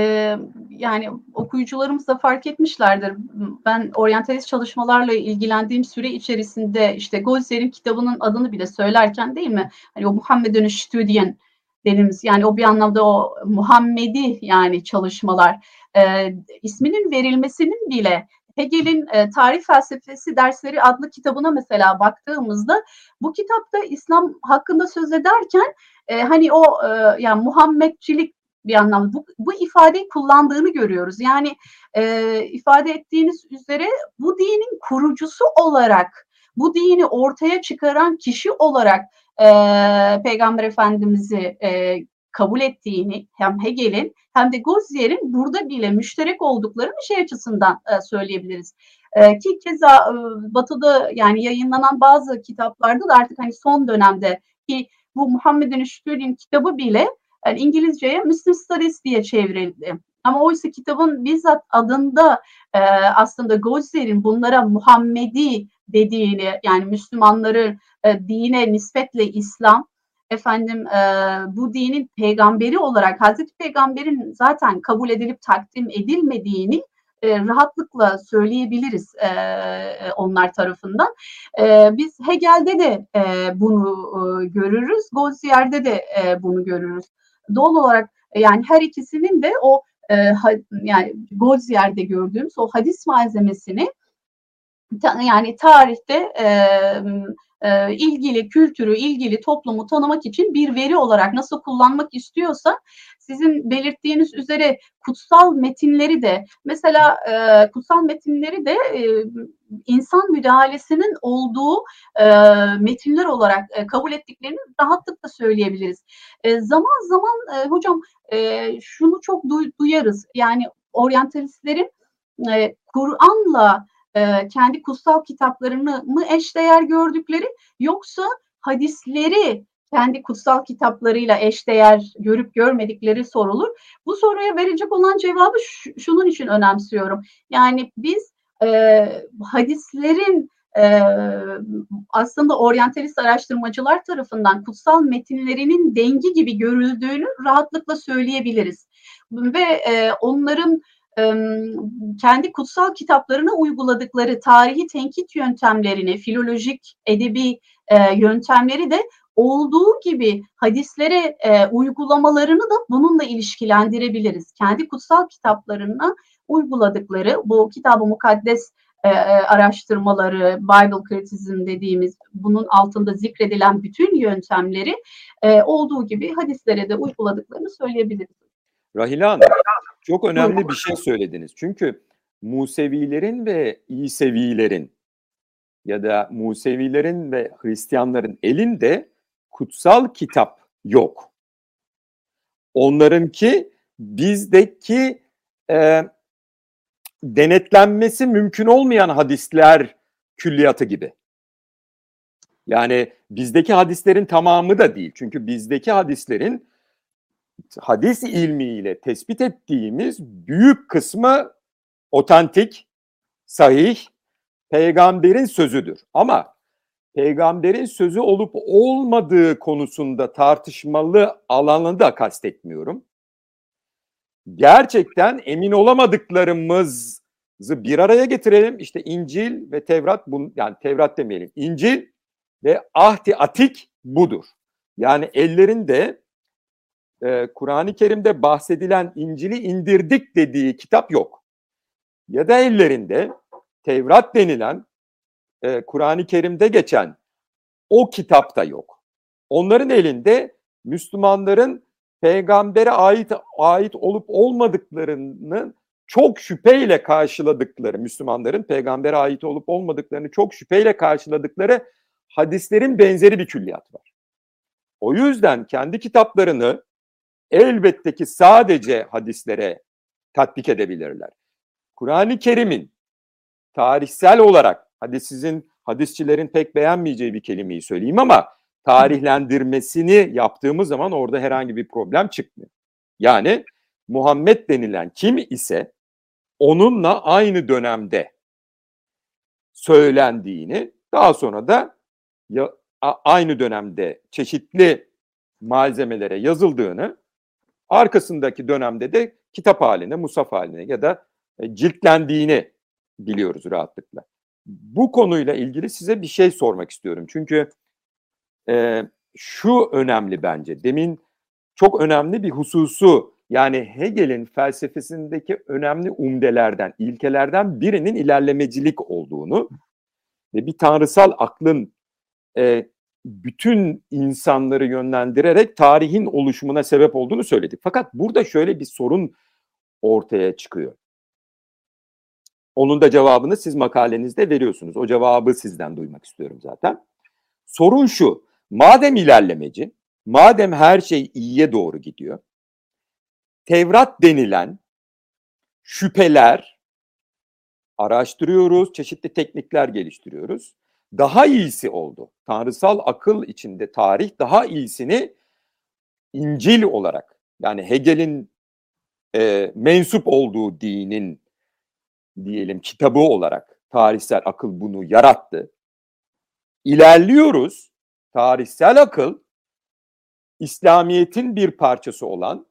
yani okuyucularımız da fark etmişlerdir. Ben oryantalist çalışmalarla ilgilendiğim süre içerisinde işte Golzer'in kitabının adını bile söylerken değil mi? Hani o Muhammed'in Stüdyen dediğimiz yani o bir anlamda o Muhammedi yani çalışmalar e, isminin verilmesinin bile Hegel'in e, Tarih Felsefesi Dersleri adlı kitabına mesela baktığımızda bu kitapta İslam hakkında söz ederken e, hani o e, yani Muhammedçilik bir anlamda bu, bu ifadeyi kullandığını görüyoruz. Yani e, ifade ettiğiniz üzere bu dinin kurucusu olarak bu dini ortaya çıkaran kişi olarak e, Peygamber Efendimiz'i e, kabul ettiğini hem Hegel'in hem de Gozier'in burada bile müşterek olduklarını şey açısından e, söyleyebiliriz. E, ki keza e, Batı'da yani yayınlanan bazı kitaplarda da artık hani son dönemde ki bu Muhammed'in Şükür'ün kitabı bile yani İngilizceye Muslim Studies diye çevrildi. Ama oysa kitabın bizzat adında e, aslında Gozier'in bunlara Muhammedi dediğini yani Müslümanları e, dine nispetle İslam efendim e, bu dinin peygamberi olarak Hazreti Peygamber'in zaten kabul edilip takdim edilmediğini e, rahatlıkla söyleyebiliriz e, onlar tarafından. E, biz Hegel'de de e, bunu e, görürüz, Goldsier'de de e, bunu görürüz. Doğal olarak yani her ikisinin de o e, ha, yani Goldsier'de gördüğümüz o hadis malzemesini ta, yani tarihte e, e, ilgili kültürü, ilgili toplumu tanımak için bir veri olarak nasıl kullanmak istiyorsa sizin belirttiğiniz üzere kutsal metinleri de mesela e, kutsal metinleri de e, insan müdahalesinin olduğu e, metinler olarak e, kabul ettiklerini rahatlıkla söyleyebiliriz. E, zaman zaman e, hocam e, şunu çok duy, duyarız yani oryantalistlerin e, Kur'an'la e, kendi kutsal kitaplarını mı eşdeğer gördükleri yoksa hadisleri kendi kutsal kitaplarıyla eşdeğer görüp görmedikleri sorulur. Bu soruya verecek olan cevabı şunun için önemsiyorum. Yani biz e, hadislerin e, aslında oryantalist araştırmacılar tarafından kutsal metinlerinin dengi gibi görüldüğünü rahatlıkla söyleyebiliriz. Ve e, onların kendi kutsal kitaplarına uyguladıkları tarihi tenkit yöntemlerini, filolojik, edebi yöntemleri de olduğu gibi hadislere uygulamalarını da bununla ilişkilendirebiliriz. Kendi kutsal kitaplarına uyguladıkları bu kitabı mukaddes araştırmaları, Bible Criticism dediğimiz bunun altında zikredilen bütün yöntemleri olduğu gibi hadislere de uyguladıklarını söyleyebiliriz. Rahila Hanım, çok önemli bir şey söylediniz. Çünkü Musevilerin ve İsevilerin ya da Musevilerin ve Hristiyanların elinde kutsal kitap yok. Onlarınki bizdeki e, denetlenmesi mümkün olmayan hadisler külliyatı gibi. Yani bizdeki hadislerin tamamı da değil. Çünkü bizdeki hadislerin hadis ilmiyle tespit ettiğimiz büyük kısmı otantik, sahih, peygamberin sözüdür. Ama peygamberin sözü olup olmadığı konusunda tartışmalı alanını da kastetmiyorum. Gerçekten emin olamadıklarımızı bir araya getirelim. İşte İncil ve Tevrat, bun, yani Tevrat demeyelim, İncil ve Ahdi Atik budur. Yani ellerinde e, Kur'an-ı Kerim'de bahsedilen İncil'i indirdik dediği kitap yok. Ya da ellerinde Tevrat denilen e, Kur'an-ı Kerim'de geçen o kitap da yok. Onların elinde Müslümanların peygambere ait ait olup olmadıklarını çok şüpheyle karşıladıkları Müslümanların peygambere ait olup olmadıklarını çok şüpheyle karşıladıkları hadislerin benzeri bir külliyat var. O yüzden kendi kitaplarını elbette ki sadece hadislere tatbik edebilirler. Kur'an-ı Kerim'in tarihsel olarak hadi sizin hadisçilerin pek beğenmeyeceği bir kelimeyi söyleyeyim ama tarihlendirmesini yaptığımız zaman orada herhangi bir problem çıkmıyor. Yani Muhammed denilen kim ise onunla aynı dönemde söylendiğini daha sonra da aynı dönemde çeşitli malzemelere yazıldığını arkasındaki dönemde de kitap haline, musaf haline ya da e, ciltlendiğini biliyoruz rahatlıkla. Bu konuyla ilgili size bir şey sormak istiyorum. Çünkü e, şu önemli bence. Demin çok önemli bir hususu yani Hegel'in felsefesindeki önemli umdelerden, ilkelerden birinin ilerlemecilik olduğunu ve bir tanrısal aklın e, bütün insanları yönlendirerek tarihin oluşumuna sebep olduğunu söyledik. Fakat burada şöyle bir sorun ortaya çıkıyor. Onun da cevabını siz makalenizde veriyorsunuz. O cevabı sizden duymak istiyorum zaten. Sorun şu. Madem ilerlemeci, madem her şey iyiye doğru gidiyor. Tevrat denilen şüpheler araştırıyoruz, çeşitli teknikler geliştiriyoruz. Daha iyisi oldu. Tanrısal akıl içinde tarih daha iyisini İncil olarak yani Hegel'in e, mensup olduğu dinin diyelim kitabı olarak tarihsel akıl bunu yarattı. İlerliyoruz. Tarihsel akıl İslamiyet'in bir parçası olan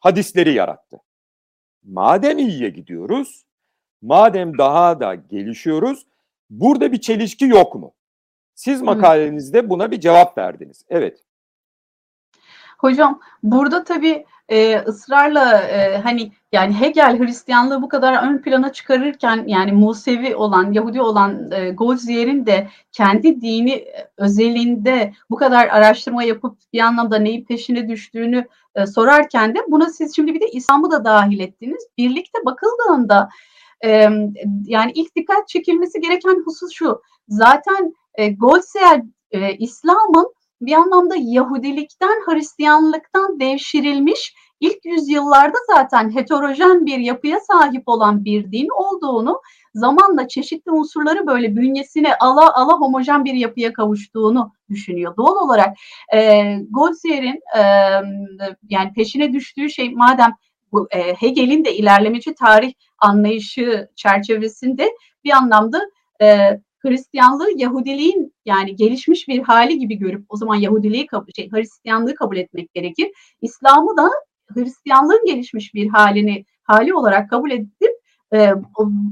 hadisleri yarattı. Madem iyiye gidiyoruz, madem daha da gelişiyoruz, burada bir çelişki yok mu? Siz makalenizde buna bir cevap verdiniz. Evet. Hocam burada tabii e, ısrarla e, hani yani Hegel Hristiyanlığı bu kadar ön plana çıkarırken yani Musevi olan, Yahudi olan e, Goldzier'in de kendi dini özelinde bu kadar araştırma yapıp bir anlamda neyin peşine düştüğünü e, sorarken de buna siz şimdi bir de İslam'ı da dahil ettiniz. Birlikte bakıldığında e, yani ilk dikkat çekilmesi gereken husus şu. Zaten e, Goldzier e, İslam'ın bir anlamda Yahudilikten, Hristiyanlıktan devşirilmiş ilk yüzyıllarda zaten heterojen bir yapıya sahip olan bir din olduğunu zamanla çeşitli unsurları böyle bünyesine ala ala homojen bir yapıya kavuştuğunu düşünüyor. Doğal olarak e, Goldzier'in e, yani peşine düştüğü şey madem bu e, Hegel'in de ilerlemeci tarih anlayışı çerçevesinde bir anlamda e, Hristiyanlığı Yahudiliğin yani gelişmiş bir hali gibi görüp o zaman Yahudiliği şey, Hristiyanlığı kabul etmek gerekir. İslam'ı da Hristiyanlığın gelişmiş bir halini hali olarak kabul edip e,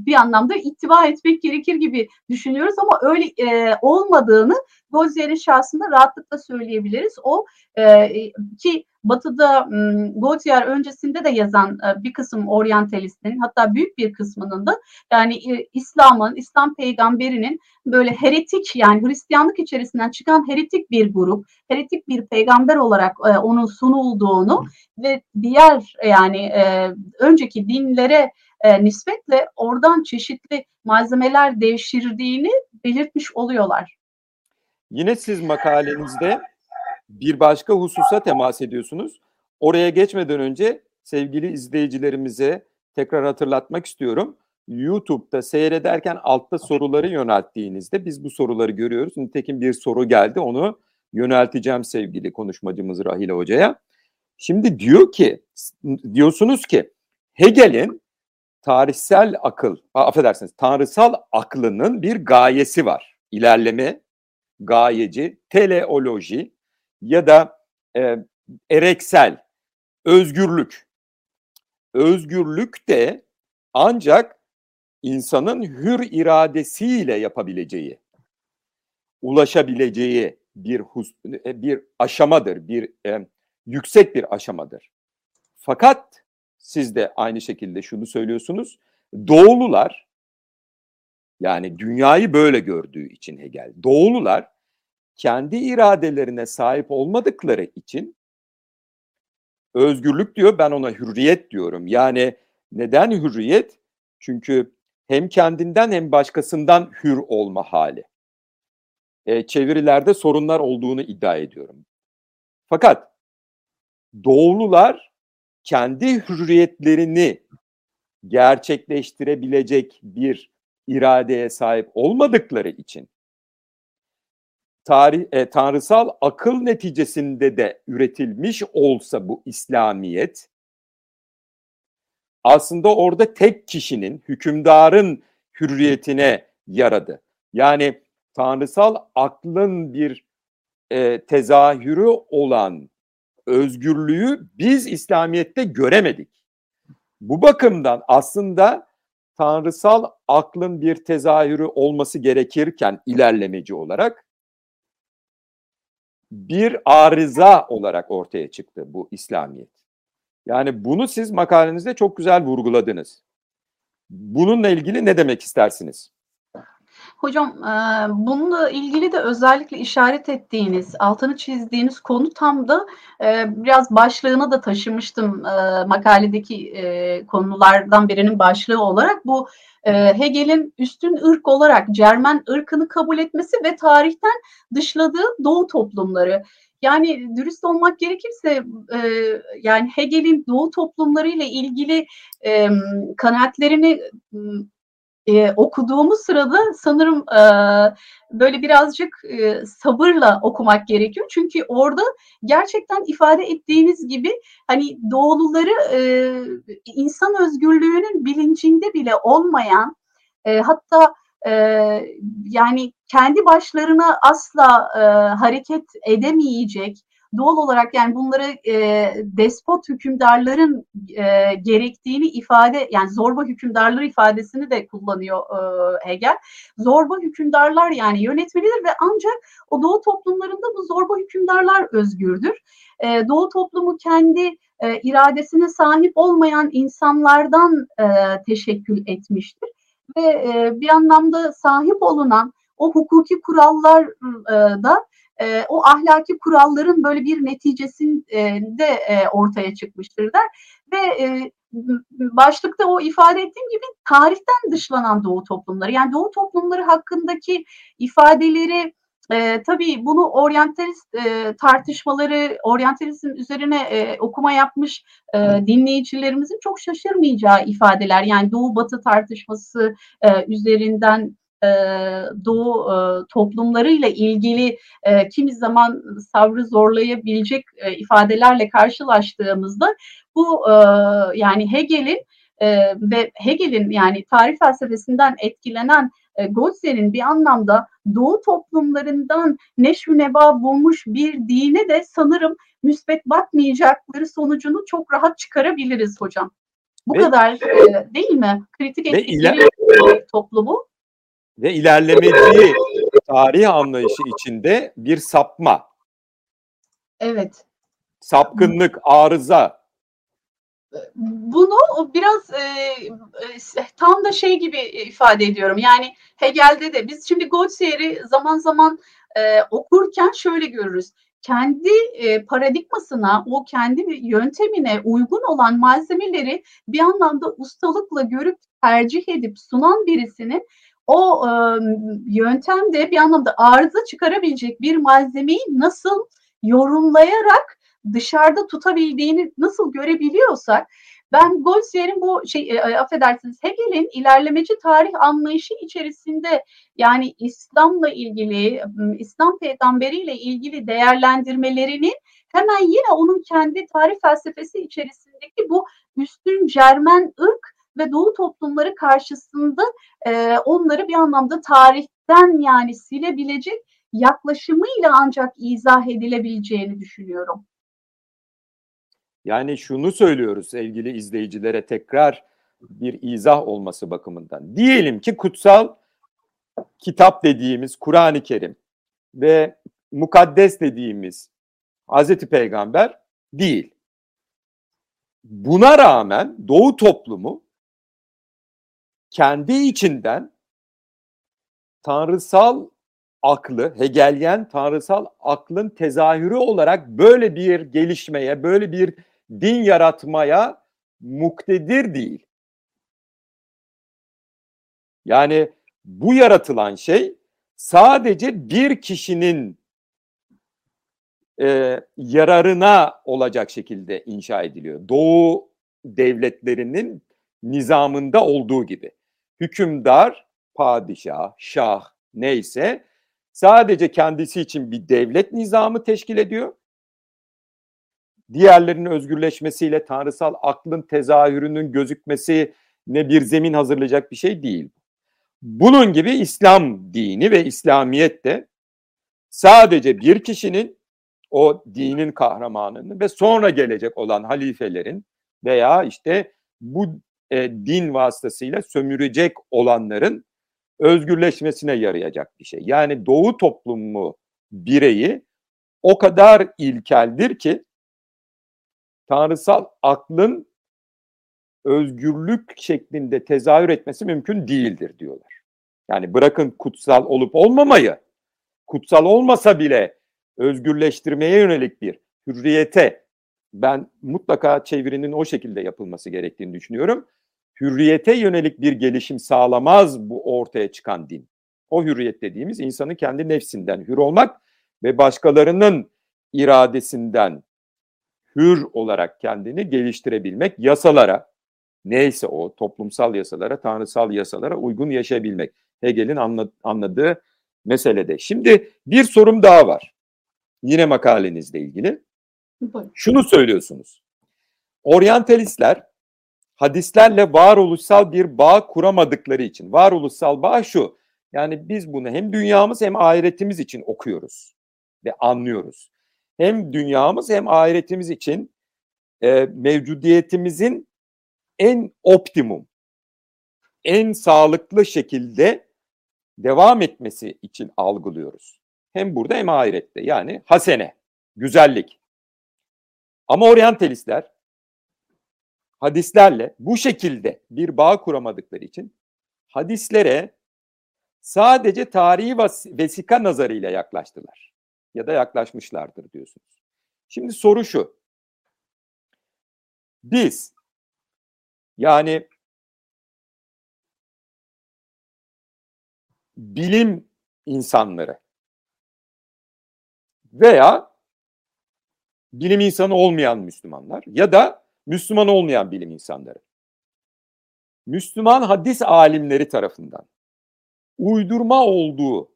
bir anlamda ittiba etmek gerekir gibi düşünüyoruz ama öyle e, olmadığını Gozier'in şahsında rahatlıkla söyleyebiliriz. O e, ki Batı'da Gautier öncesinde de yazan e, bir kısım oryantalistin hatta büyük bir kısmının da yani e, İslam'ın, İslam peygamberinin böyle heretik yani Hristiyanlık içerisinden çıkan heretik bir grup, heretik bir peygamber olarak e, onun sunulduğunu ve diğer yani önceki dinlere nispetle oradan çeşitli malzemeler devşirdiğini belirtmiş oluyorlar. Yine siz makalenizde bir başka hususa temas ediyorsunuz. Oraya geçmeden önce sevgili izleyicilerimize tekrar hatırlatmak istiyorum. YouTube'da seyrederken altta soruları yönelttiğinizde biz bu soruları görüyoruz. Nitekim bir soru geldi onu yönelteceğim sevgili konuşmacımız Rahile Hoca'ya. Şimdi diyor ki, diyorsunuz ki Hegel'in tarihsel akıl, affedersiniz tanrısal aklının bir gayesi var. İlerleme, gayeci, teleoloji ya da e, ereksel, özgürlük. Özgürlük de ancak insanın hür iradesiyle yapabileceği, ulaşabileceği bir hus e, bir aşamadır, bir e, yüksek bir aşamadır. Fakat siz de aynı şekilde şunu söylüyorsunuz. Doğulular yani dünyayı böyle gördüğü için Hegel. Doğulular kendi iradelerine sahip olmadıkları için özgürlük diyor ben ona hürriyet diyorum. Yani neden hürriyet? Çünkü hem kendinden hem başkasından hür olma hali. E, çevirilerde sorunlar olduğunu iddia ediyorum. Fakat doğulular kendi hürriyetlerini gerçekleştirebilecek bir iradeye sahip olmadıkları için tarih, e, tanrısal akıl neticesinde de üretilmiş olsa bu İslamiyet aslında orada tek kişinin, hükümdarın hürriyetine yaradı. Yani tanrısal aklın bir e, tezahürü olan özgürlüğü biz İslamiyet'te göremedik. Bu bakımdan aslında tanrısal aklın bir tezahürü olması gerekirken ilerlemeci olarak bir arıza olarak ortaya çıktı bu İslamiyet. Yani bunu siz makalenizde çok güzel vurguladınız. Bununla ilgili ne demek istersiniz? Hocam bununla ilgili de özellikle işaret ettiğiniz, altını çizdiğiniz konu tam da biraz başlığını da taşımıştım makaledeki konulardan birinin başlığı olarak. Bu Hegel'in üstün ırk olarak Cermen ırkını kabul etmesi ve tarihten dışladığı Doğu toplumları. Yani dürüst olmak gerekirse e, yani Hegel'in Doğu toplumlarıyla ilgili e, kanaatlerini e, okuduğumuz sırada sanırım e, böyle birazcık e, sabırla okumak gerekiyor. Çünkü orada gerçekten ifade ettiğiniz gibi hani doğuluları e, insan özgürlüğünün bilincinde bile olmayan e, hatta e, yani kendi başlarına asla e, hareket edemeyecek doğal olarak yani bunları e, despot hükümdarların e, gerektiğini ifade yani zorba hükümdarları ifadesini de kullanıyor e, Hegel. Zorba hükümdarlar yani yönetmelidir ve ancak o doğu toplumlarında bu zorba hükümdarlar özgürdür. E, doğu toplumu kendi e, iradesine sahip olmayan insanlardan e, teşekkül etmiştir ve e, bir anlamda sahip olunan o hukuki kurallar e, da e, o ahlaki kuralların böyle bir neticesinde e, ortaya çıkmıştır der ve e, başlıkta o ifade ettiğim gibi tarihten dışlanan Doğu toplumları yani Doğu toplumları hakkındaki ifadeleri e, tabii bunu oryantalist e, tartışmaları, oryantalizm üzerine e, okuma yapmış e, dinleyicilerimizin çok şaşırmayacağı ifadeler. Yani Doğu Batı tartışması e, üzerinden e, Doğu e, toplumlarıyla ilgili e, kimi zaman sabrı zorlayabilecek e, ifadelerle karşılaştığımızda bu e, yani Hegel'in e, ve Hegel'in yani tarih felsefesinden etkilenen e, Goldstein bir anlamda Doğu toplumlarından neşvü neba bulmuş bir dine de sanırım müsbet bakmayacakları sonucunu çok rahat çıkarabiliriz hocam. Bu ve, kadar e, değil mi? Kritik etkili toplumu. Ve ilerlemeci tarih anlayışı içinde bir sapma. Evet. Sapkınlık, arıza, bunu biraz e, e, tam da şey gibi ifade ediyorum. Yani Hegel'de de biz şimdi Goldsier'i zaman zaman e, okurken şöyle görürüz. Kendi e, paradigmasına, o kendi yöntemine uygun olan malzemeleri bir anlamda ustalıkla görüp tercih edip sunan birisinin o e, yöntemde bir anlamda arıza çıkarabilecek bir malzemeyi nasıl yorumlayarak dışarıda tutabildiğini nasıl görebiliyorsak ben Goldsier'in bu şey e, affedersiniz Hegel'in ilerlemeci tarih anlayışı içerisinde yani İslam'la ilgili İslam peygamberiyle ilgili değerlendirmelerinin hemen yine onun kendi tarih felsefesi içerisindeki bu üstün Cermen ırk ve Doğu toplumları karşısında e, onları bir anlamda tarihten yani silebilecek yaklaşımıyla ancak izah edilebileceğini düşünüyorum. Yani şunu söylüyoruz sevgili izleyicilere tekrar bir izah olması bakımından. Diyelim ki kutsal kitap dediğimiz Kur'an-ı Kerim ve mukaddes dediğimiz Hazreti Peygamber değil. Buna rağmen Doğu toplumu kendi içinden tanrısal aklı, Hegelyen tanrısal aklın tezahürü olarak böyle bir gelişmeye, böyle bir din yaratmaya muktedir değil. Yani bu yaratılan şey sadece bir kişinin e, yararına olacak şekilde inşa ediliyor. Doğu devletlerinin nizamında olduğu gibi. Hükümdar, padişah, şah neyse sadece kendisi için bir devlet nizamı teşkil ediyor diğerlerinin özgürleşmesiyle tanrısal aklın tezahürünün gözükmesi ne bir zemin hazırlayacak bir şey değil. Bunun gibi İslam dini ve İslamiyet de sadece bir kişinin o dinin kahramanını ve sonra gelecek olan halifelerin veya işte bu e, din vasıtasıyla sömürecek olanların özgürleşmesine yarayacak bir şey. Yani Doğu toplumu bireyi o kadar ilkeldir ki tanrısal aklın özgürlük şeklinde tezahür etmesi mümkün değildir diyorlar. Yani bırakın kutsal olup olmamayı, kutsal olmasa bile özgürleştirmeye yönelik bir hürriyete ben mutlaka çevirinin o şekilde yapılması gerektiğini düşünüyorum. Hürriyete yönelik bir gelişim sağlamaz bu ortaya çıkan din. O hürriyet dediğimiz insanın kendi nefsinden hür olmak ve başkalarının iradesinden hür olarak kendini geliştirebilmek, yasalara, neyse o toplumsal yasalara, tanrısal yasalara uygun yaşayabilmek. Hegel'in anladığı meselede. Şimdi bir sorum daha var. Yine makalenizle ilgili. Şunu söylüyorsunuz. Oryantalistler hadislerle varoluşsal bir bağ kuramadıkları için. Varoluşsal bağ şu. Yani biz bunu hem dünyamız hem ahiretimiz için okuyoruz ve anlıyoruz. hem dünyamız hem ahiretimiz için e, mevcudiyetimizin en optimum, en sağlıklı şekilde devam etmesi için algılıyoruz. Hem burada hem ahirette yani hasene, güzellik. Ama oryantalistler hadislerle bu şekilde bir bağ kuramadıkları için hadislere sadece tarihi vesika nazarıyla yaklaştılar. Ya da yaklaşmışlardır diyorsunuz. Şimdi soru şu. Biz yani bilim insanları veya bilim insanı olmayan Müslümanlar ya da Müslüman olmayan bilim insanları. Müslüman hadis alimleri tarafından uydurma olduğu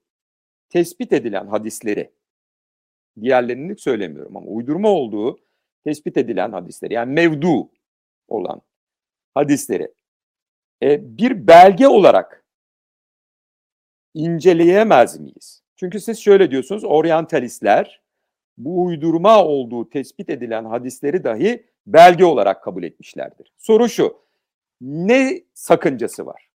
tespit edilen hadisleri, diğerlerini söylemiyorum ama uydurma olduğu tespit edilen hadisleri yani mevdu olan hadisleri e, bir belge olarak inceleyemez miyiz? Çünkü siz şöyle diyorsunuz, oryantalistler bu uydurma olduğu tespit edilen hadisleri dahi belge olarak kabul etmişlerdir. Soru şu, ne sakıncası var?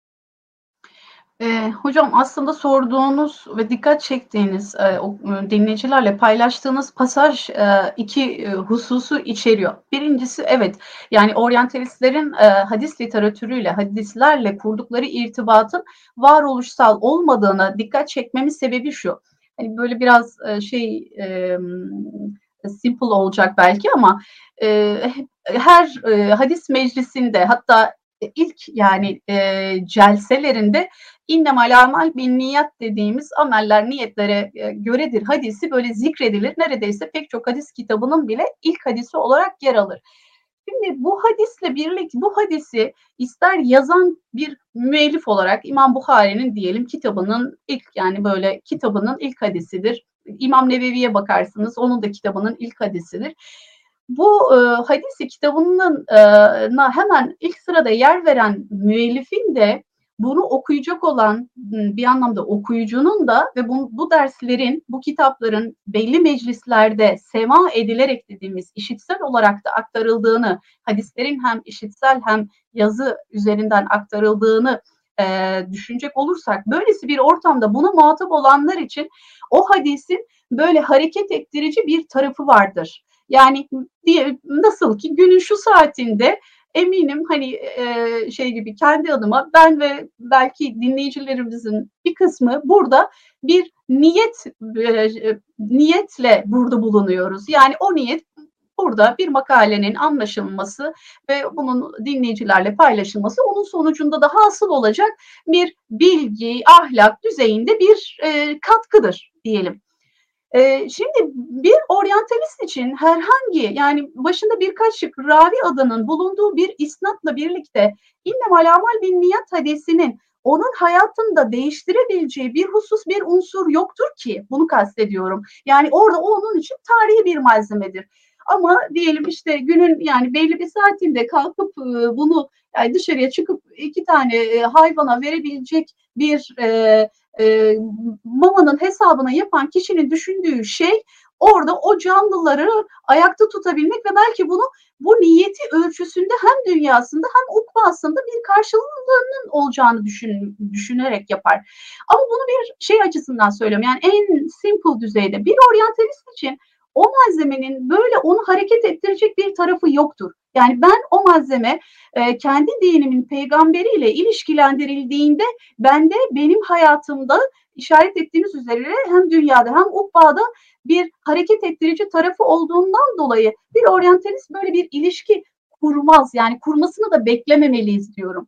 E, hocam aslında sorduğunuz ve dikkat çektiğiniz e, o, e, dinleyicilerle paylaştığınız pasaj e, iki e, hususu içeriyor. Birincisi evet yani oryantalistlerin e, hadis literatürüyle, hadislerle kurdukları irtibatın varoluşsal olmadığına dikkat çekmemin sebebi şu. Hani böyle biraz e, şey e, simple olacak belki ama e, her e, hadis meclisinde hatta ilk yani e, celselerinde innemal amal bin niyat dediğimiz ameller niyetlere e, göredir hadisi böyle zikredilir. Neredeyse pek çok hadis kitabının bile ilk hadisi olarak yer alır. Şimdi bu hadisle birlikte bu hadisi ister yazan bir müellif olarak İmam Bukhari'nin diyelim kitabının ilk yani böyle kitabının ilk hadisidir. İmam Nevevi'ye bakarsınız onun da kitabının ilk hadisidir. Bu e, hadisi kitabının e, hemen ilk sırada yer veren müellifin de bunu okuyacak olan bir anlamda okuyucunun da ve bu, bu derslerin, bu kitapların belli meclislerde sema edilerek dediğimiz işitsel olarak da aktarıldığını, hadislerin hem işitsel hem yazı üzerinden aktarıldığını e, düşünecek olursak, böylesi bir ortamda buna muhatap olanlar için o hadisin böyle hareket ettirici bir tarafı vardır. Yani diye nasıl ki günün şu saatinde eminim hani e, şey gibi kendi adıma ben ve belki dinleyicilerimizin bir kısmı burada bir niyet e, niyetle burada bulunuyoruz. Yani o niyet burada bir makalenin anlaşılması ve bunun dinleyicilerle paylaşılması onun sonucunda da hasıl olacak bir bilgi, ahlak düzeyinde bir e, katkıdır diyelim. Ee, şimdi bir oryantalist için herhangi yani başında birkaç şık ravi adının bulunduğu bir isnatla birlikte innemal amal bin niyat hadisinin onun hayatında değiştirebileceği bir husus bir unsur yoktur ki bunu kastediyorum. Yani orada o onun için tarihi bir malzemedir. Ama diyelim işte günün yani belli bir saatinde kalkıp e, bunu yani dışarıya çıkıp iki tane e, hayvana verebilecek bir e, e, mamanın hesabını yapan kişinin düşündüğü şey orada o canlıları ayakta tutabilmek ve belki bunu bu niyeti ölçüsünde hem dünyasında hem ukbasında bir karşılığının olacağını düşün, düşünerek yapar. Ama bunu bir şey açısından söylüyorum yani en simple düzeyde bir oryantalist için o malzemenin böyle onu hareket ettirecek bir tarafı yoktur. Yani ben o malzeme e, kendi dinimin peygamberiyle ilişkilendirildiğinde bende benim hayatımda işaret ettiğiniz üzere hem dünyada hem ukbada bir hareket ettirici tarafı olduğundan dolayı bir oryantalist böyle bir ilişki kurmaz. Yani kurmasını da beklememeliyiz diyorum.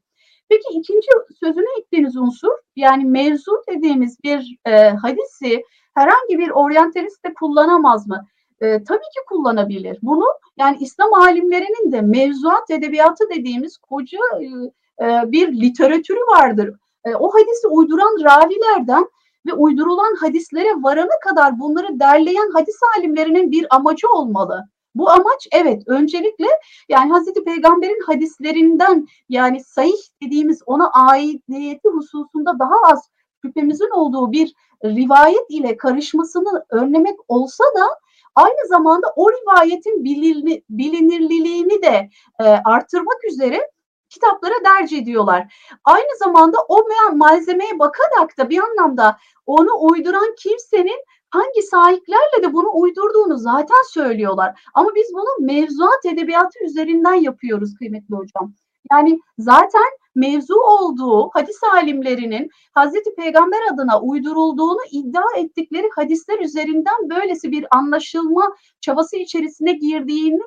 Peki ikinci sözüne ettiğiniz unsur yani mevzu dediğimiz bir e, hadisi herhangi bir oryantalist de kullanamaz mı? E, tabii ki kullanabilir. Bunu yani İslam alimlerinin de mevzuat edebiyatı dediğimiz koca e, e, bir literatürü vardır. E, o hadisi uyduran ravilerden ve uydurulan hadislere varana kadar bunları derleyen hadis alimlerinin bir amacı olmalı. Bu amaç evet öncelikle yani Hazreti Peygamber'in hadislerinden yani sahih dediğimiz ona aidiyeti hususunda daha az şüphemizin olduğu bir rivayet ile karışmasını önlemek olsa da aynı zamanda o rivayetin bilinirliliğini de e, artırmak üzere kitaplara derc ediyorlar. Aynı zamanda o malzemeye bakarak da bir anlamda onu uyduran kimsenin hangi sahiplerle de bunu uydurduğunu zaten söylüyorlar. Ama biz bunu mevzuat edebiyatı üzerinden yapıyoruz kıymetli hocam. Yani zaten mevzu olduğu hadis alimlerinin Hazreti Peygamber adına uydurulduğunu iddia ettikleri hadisler üzerinden böylesi bir anlaşılma çabası içerisine girdiğini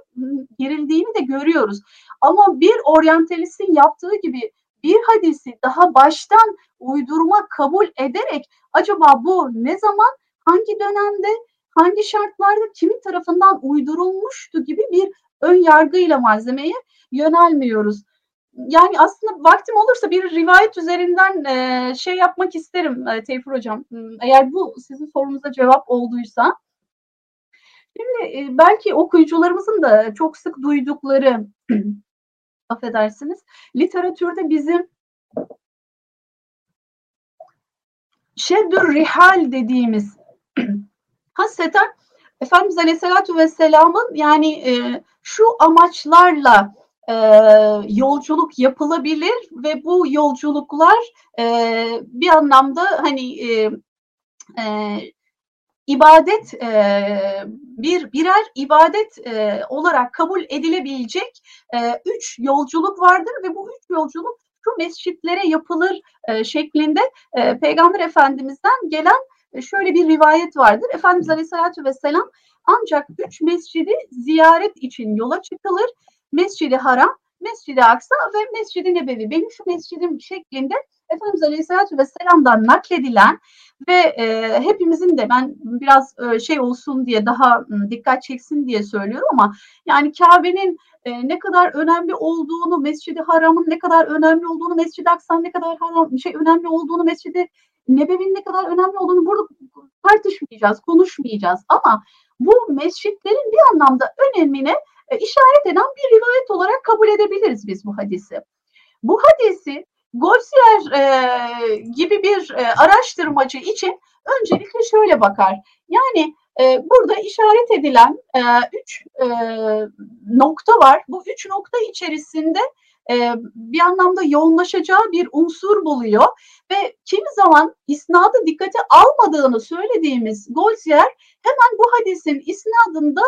girildiğini de görüyoruz. Ama bir oryantalistin yaptığı gibi bir hadisi daha baştan uydurma kabul ederek acaba bu ne zaman hangi dönemde hangi şartlarda kimin tarafından uydurulmuştu gibi bir ön yargıyla malzemeye yönelmiyoruz yani aslında vaktim olursa bir rivayet üzerinden e, şey yapmak isterim e, Tevfur Hocam. Hmm, eğer bu sizin sorunuza cevap olduysa. Şimdi e, belki okuyucularımızın da çok sık duydukları affedersiniz literatürde bizim şeddür rihal dediğimiz hasreten Efendimiz Aleyhisselatü Vesselam'ın yani e, şu amaçlarla e, yolculuk yapılabilir ve bu yolculuklar e, bir anlamda hani e, e, ibadet e, bir birer ibadet e, olarak kabul edilebilecek e, üç yolculuk vardır ve bu üç yolculuk şu mescitlere yapılır e, şeklinde e, Peygamber Efendimiz'den gelen e, şöyle bir rivayet vardır. Efendimiz Aleyhisselatü Vesselam ancak üç mescidi ziyaret için yola çıkılır Mescidi Haram, Mescidi Aksa ve Mescidi Nebevi. Benim şu mescidim şeklinde Efendimiz Aleyhisselatü Vesselam'dan nakledilen ve e, hepimizin de ben biraz e, şey olsun diye daha e, dikkat çeksin diye söylüyorum ama yani Kabe'nin e, ne kadar önemli olduğunu, Mescidi Haram'ın ne kadar önemli olduğunu, Mescid-i Aksa'nın ne kadar haram, şey önemli olduğunu, Mescidi Nebevi'nin ne kadar önemli olduğunu burada tartışmayacağız, konuşmayacağız ama bu mescitlerin bir anlamda önemine işaret eden bir rivayet olarak kabul edebiliriz biz bu hadisi. Bu hadisi Golsier e, gibi bir e, araştırmacı için öncelikle şöyle bakar. Yani e, burada işaret edilen e, üç e, nokta var. Bu üç nokta içerisinde e, bir anlamda yoğunlaşacağı bir unsur buluyor ve kimi zaman isnadı dikkate almadığını söylediğimiz Golsier hemen bu hadisin isnadında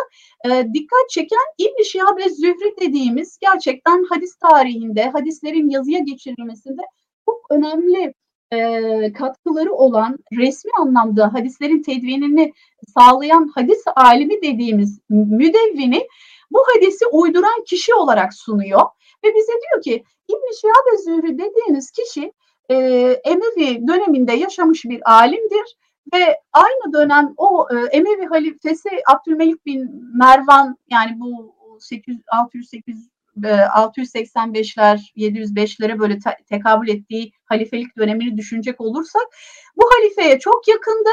e, dikkat çeken İbn-i Şihab ve Zühri dediğimiz gerçekten hadis tarihinde, hadislerin yazıya geçirilmesinde çok önemli e, katkıları olan resmi anlamda hadislerin tedvinini sağlayan hadis alimi dediğimiz müdevvini bu hadisi uyduran kişi olarak sunuyor ve bize diyor ki İbn-i Şihab Zühri dediğiniz kişi e, Emevi döneminde yaşamış bir alimdir ve aynı dönem o e, Emevi halifesi Abdülmelik bin Mervan yani bu 800 600 800 685'ler 705'lere böyle te- tekabül ettiği halifelik dönemini düşünecek olursak bu halifeye çok yakında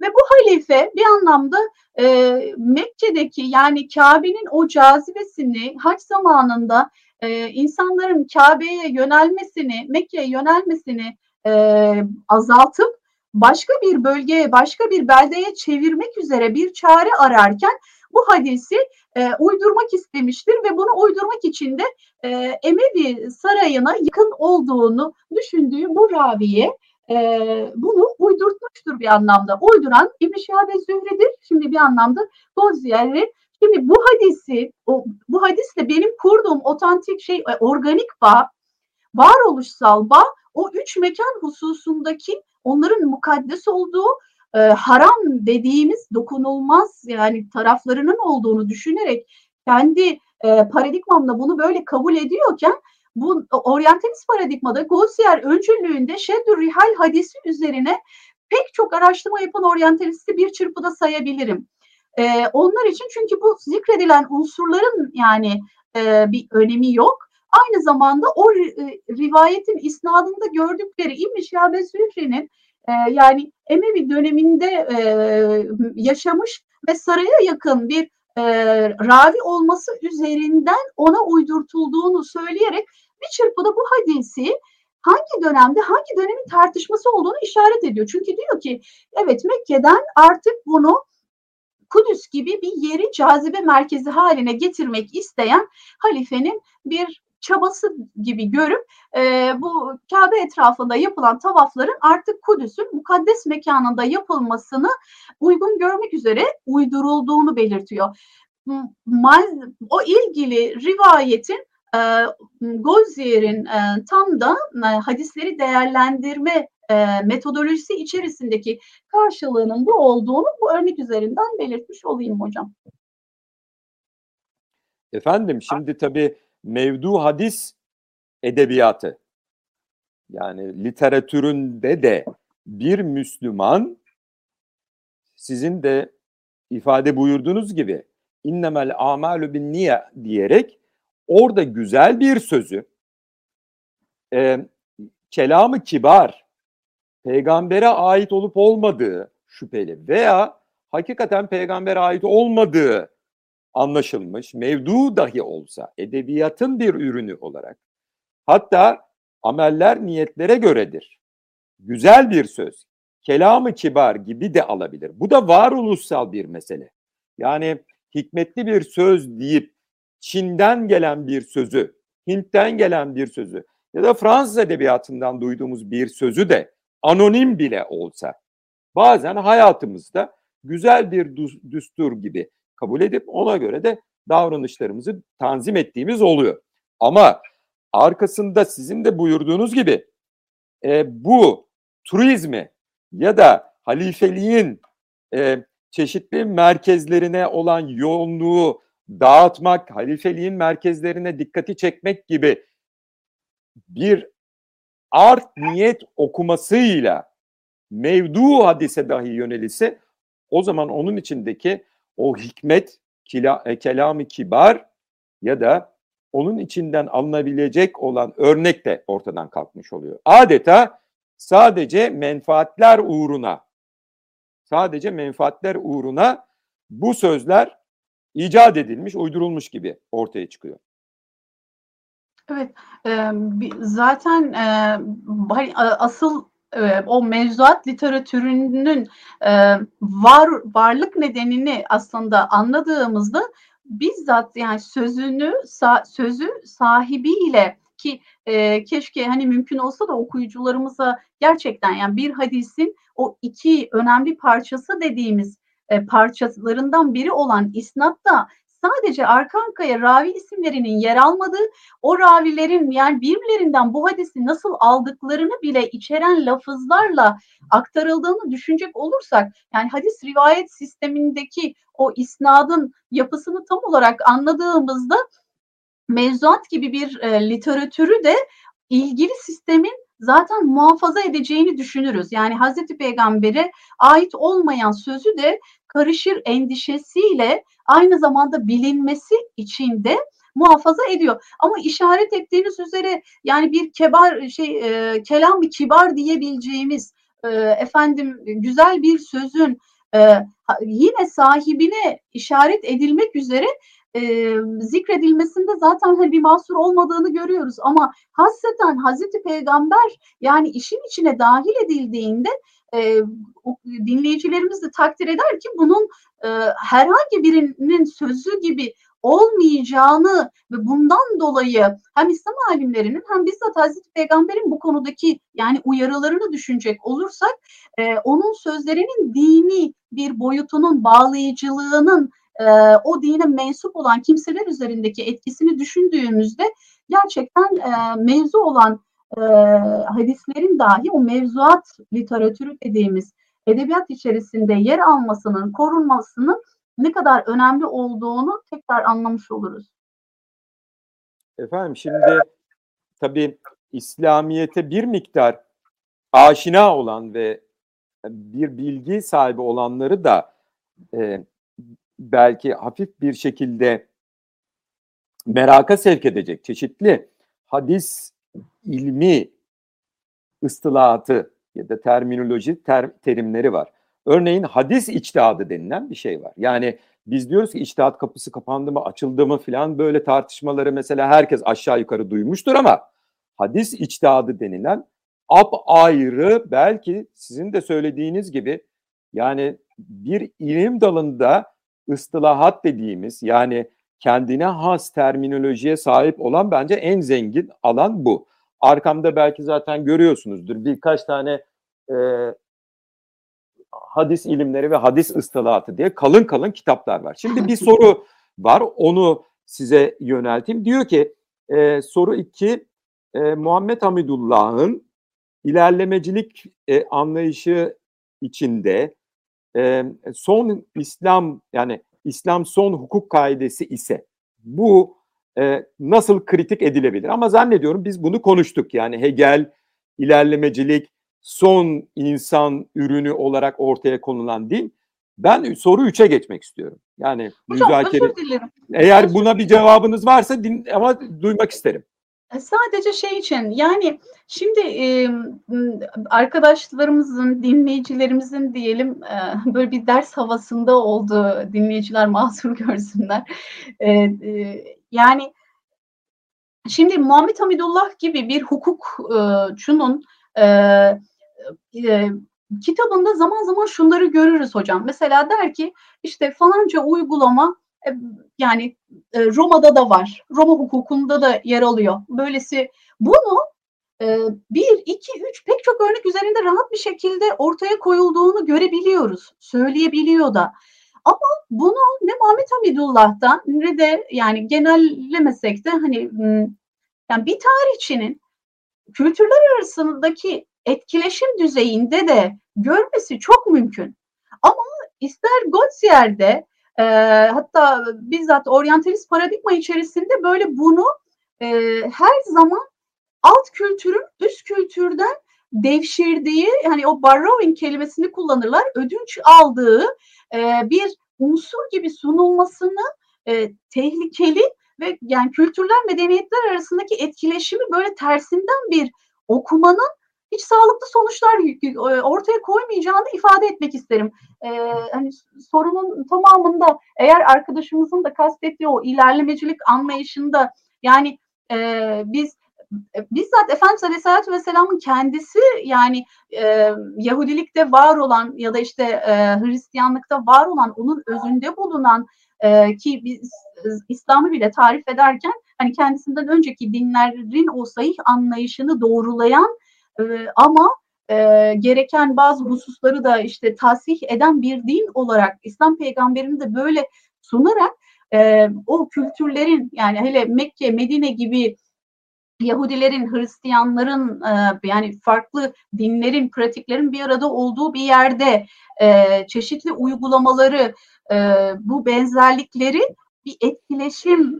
ve bu halife bir anlamda e, Mekke'deki yani Kabe'nin o cazibesini hac zamanında e, insanların Kabe'ye yönelmesini, Mekke'ye yönelmesini e, azaltıp başka bir bölgeye, başka bir beldeye çevirmek üzere bir çare ararken bu hadisi e, uydurmak istemiştir ve bunu uydurmak için de e, Emevi sarayına yakın olduğunu düşündüğü bu raviye e, bunu uydurtmuştur bir anlamda. Uyduran İbn-i Şihab Zühre'dir. Şimdi bir anlamda Bozyer'i Şimdi bu hadisi, o, bu hadisle benim kurduğum otantik şey, e, organik bağ, varoluşsal bağ, o üç mekan hususundaki onların mukaddes olduğu e, haram dediğimiz dokunulmaz yani taraflarının olduğunu düşünerek kendi e, paradigmamla bunu böyle kabul ediyorken bu oryantalist paradigmada Gaussier öncülüğünde Şeddür Rihal hadisi üzerine pek çok araştırma yapan oryantalisti bir çırpıda sayabilirim. E, onlar için çünkü bu zikredilen unsurların yani e, bir önemi yok. Aynı zamanda o e, rivayetin isnadında gördükleri İbn-i Şihabe Zühri'nin e, yani Emevi döneminde e, yaşamış ve saraya yakın bir e, ravi olması üzerinden ona uydurtulduğunu söyleyerek bir çırpıda bu hadisi hangi dönemde hangi dönemin tartışması olduğunu işaret ediyor. Çünkü diyor ki evet Mekke'den artık bunu Kudüs gibi bir yeri cazibe merkezi haline getirmek isteyen halifenin bir çabası gibi görüp e, bu Kabe etrafında yapılan tavafların artık Kudüs'ün mukaddes mekanında yapılmasını uygun görmek üzere uydurulduğunu belirtiyor. O ilgili rivayetin e, Gozier'in e, tam da e, hadisleri değerlendirme e, metodolojisi içerisindeki karşılığının bu olduğunu bu örnek üzerinden belirtmiş olayım hocam. Efendim şimdi tabii mevdu hadis edebiyatı yani literatüründe de bir Müslüman sizin de ifade buyurduğunuz gibi innemel amalu bin niye diyerek orada güzel bir sözü e, kelamı kibar peygambere ait olup olmadığı şüpheli veya hakikaten peygambere ait olmadığı anlaşılmış, mevdu dahi olsa edebiyatın bir ürünü olarak hatta ameller niyetlere göredir. Güzel bir söz, kelamı kibar gibi de alabilir. Bu da varoluşsal bir mesele. Yani hikmetli bir söz deyip Çin'den gelen bir sözü, Hint'ten gelen bir sözü ya da Fransız edebiyatından duyduğumuz bir sözü de anonim bile olsa bazen hayatımızda güzel bir düstur gibi kabul edip ona göre de davranışlarımızı tanzim ettiğimiz oluyor. Ama arkasında sizin de buyurduğunuz gibi e, bu turizmi ya da halifeliğin e, çeşitli merkezlerine olan yoğunluğu dağıtmak, halifeliğin merkezlerine dikkati çekmek gibi bir art niyet okumasıyla mevdu hadise dahi yönelise o zaman onun içindeki o hikmet, kila, e, kelamı kibar ya da onun içinden alınabilecek olan örnek de ortadan kalkmış oluyor. Adeta sadece menfaatler uğruna sadece menfaatler uğruna bu sözler icat edilmiş, uydurulmuş gibi ortaya çıkıyor. Evet, e, zaten e, hani, asıl e, o mevzuat literatürünün e, var varlık nedenini aslında anladığımızda bizzat yani sözünü sa, sözü sahibiyle ki e, keşke hani mümkün olsa da okuyucularımıza gerçekten yani bir hadisin o iki önemli parçası dediğimiz e, parçalarından biri olan isnatta sadece arka arkaya ravi isimlerinin yer almadığı, o ravilerin yani birbirlerinden bu hadisi nasıl aldıklarını bile içeren lafızlarla aktarıldığını düşünecek olursak, yani hadis rivayet sistemindeki o isnadın yapısını tam olarak anladığımızda mevzuat gibi bir e, literatürü de ilgili sistemin zaten muhafaza edeceğini düşünürüz. Yani Hazreti Peygamber'e ait olmayan sözü de karışır endişesiyle aynı zamanda bilinmesi için de muhafaza ediyor. Ama işaret ettiğiniz üzere yani bir kebar şey e, kelam bir kibar diyebileceğimiz e, efendim güzel bir sözün e, yine sahibine işaret edilmek üzere e, zikredilmesinde zaten hani bir mahsur olmadığını görüyoruz. Ama hasreten Hazreti Peygamber yani işin içine dahil edildiğinde e, dinleyicilerimiz de takdir eder ki bunun e, herhangi birinin sözü gibi olmayacağını ve bundan dolayı hem İslam alimlerinin hem bizzat Hazreti Peygamber'in bu konudaki yani uyarılarını düşünecek olursak e, onun sözlerinin dini bir boyutunun bağlayıcılığının e, o dine mensup olan kimseler üzerindeki etkisini düşündüğümüzde gerçekten e, mevzu olan hadislerin dahi o mevzuat literatürü dediğimiz edebiyat içerisinde yer almasının, korunmasının ne kadar önemli olduğunu tekrar anlamış oluruz. Efendim şimdi tabii İslamiyet'e bir miktar aşina olan ve bir bilgi sahibi olanları da e, belki hafif bir şekilde meraka sevk edecek çeşitli hadis ilmi ıstılahatı ya da terminoloji ter, terimleri var. Örneğin hadis içtihadı denilen bir şey var. Yani biz diyoruz ki içtihat kapısı kapandı mı, açıldı mı filan böyle tartışmaları mesela herkes aşağı yukarı duymuştur ama hadis içtihadı denilen ap ayrı belki sizin de söylediğiniz gibi yani bir ilim dalında ıstılahat dediğimiz yani kendine has terminolojiye sahip olan bence en zengin alan bu. Arkamda belki zaten görüyorsunuzdur birkaç tane e, hadis ilimleri ve hadis ıstılahatı diye kalın kalın kitaplar var. Şimdi bir soru var onu size yönelteyim. Diyor ki e, soru 2 e, Muhammed Hamidullah'ın ilerlemecilik e, anlayışı içinde e, son İslam yani İslam son hukuk kaidesi ise bu e, nasıl kritik edilebilir? Ama zannediyorum biz bunu konuştuk. Yani Hegel, ilerlemecilik, son insan ürünü olarak ortaya konulan din. Ben soru 3'e geçmek istiyorum. Yani Hocam, müzakere. Eğer buna bir cevabınız varsa din, ama duymak isterim. E, sadece şey için yani şimdi e, arkadaşlarımızın, dinleyicilerimizin diyelim e, böyle bir ders havasında olduğu dinleyiciler mahsur görsünler. E, e, yani şimdi Muhammed Hamidullah gibi bir hukukçunun e, e, kitabında zaman zaman şunları görürüz hocam. Mesela der ki işte falanca uygulama e, yani e, Roma'da da var. Roma hukukunda da yer alıyor. Böylesi bunu e, bir, iki, üç pek çok örnek üzerinde rahat bir şekilde ortaya koyulduğunu görebiliyoruz. Söyleyebiliyor da. Ama bunu ne Muhammed Hamidullah'tan ne de yani genellemesek de hani yani bir tarihçinin kültürler arasındaki etkileşim düzeyinde de görmesi çok mümkün. Ama ister Gotzier'de e, hatta bizzat oryantalist paradigma içerisinde böyle bunu e, her zaman alt kültürün üst kültürden devşirdiği yani o borrowing kelimesini kullanırlar ödünç aldığı e, bir unsur gibi sunulmasını e, tehlikeli ve yani kültürler medeniyetler arasındaki etkileşimi böyle tersinden bir okumanın hiç sağlıklı sonuçlar e, ortaya koymayacağını ifade etmek isterim. Ee, hani sorunun tamamında eğer arkadaşımızın da kastettiği o ilerlemecilik anlayışında yani e, biz bizzat Efendimiz Aleyhisselatü Vesselam'ın kendisi yani e, Yahudilikte var olan ya da işte e, Hristiyanlıkta var olan onun özünde bulunan e, ki biz e, İslam'ı bile tarif ederken hani kendisinden önceki dinlerin o sahih anlayışını doğrulayan e, ama e, gereken bazı hususları da işte tasih eden bir din olarak İslam peygamberini de böyle sunarak e, o kültürlerin yani hele Mekke, Medine gibi Yahudilerin, Hristiyanların e, yani farklı dinlerin, pratiklerin bir arada olduğu bir yerde e, çeşitli uygulamaları, e, bu benzerlikleri bir etkileşim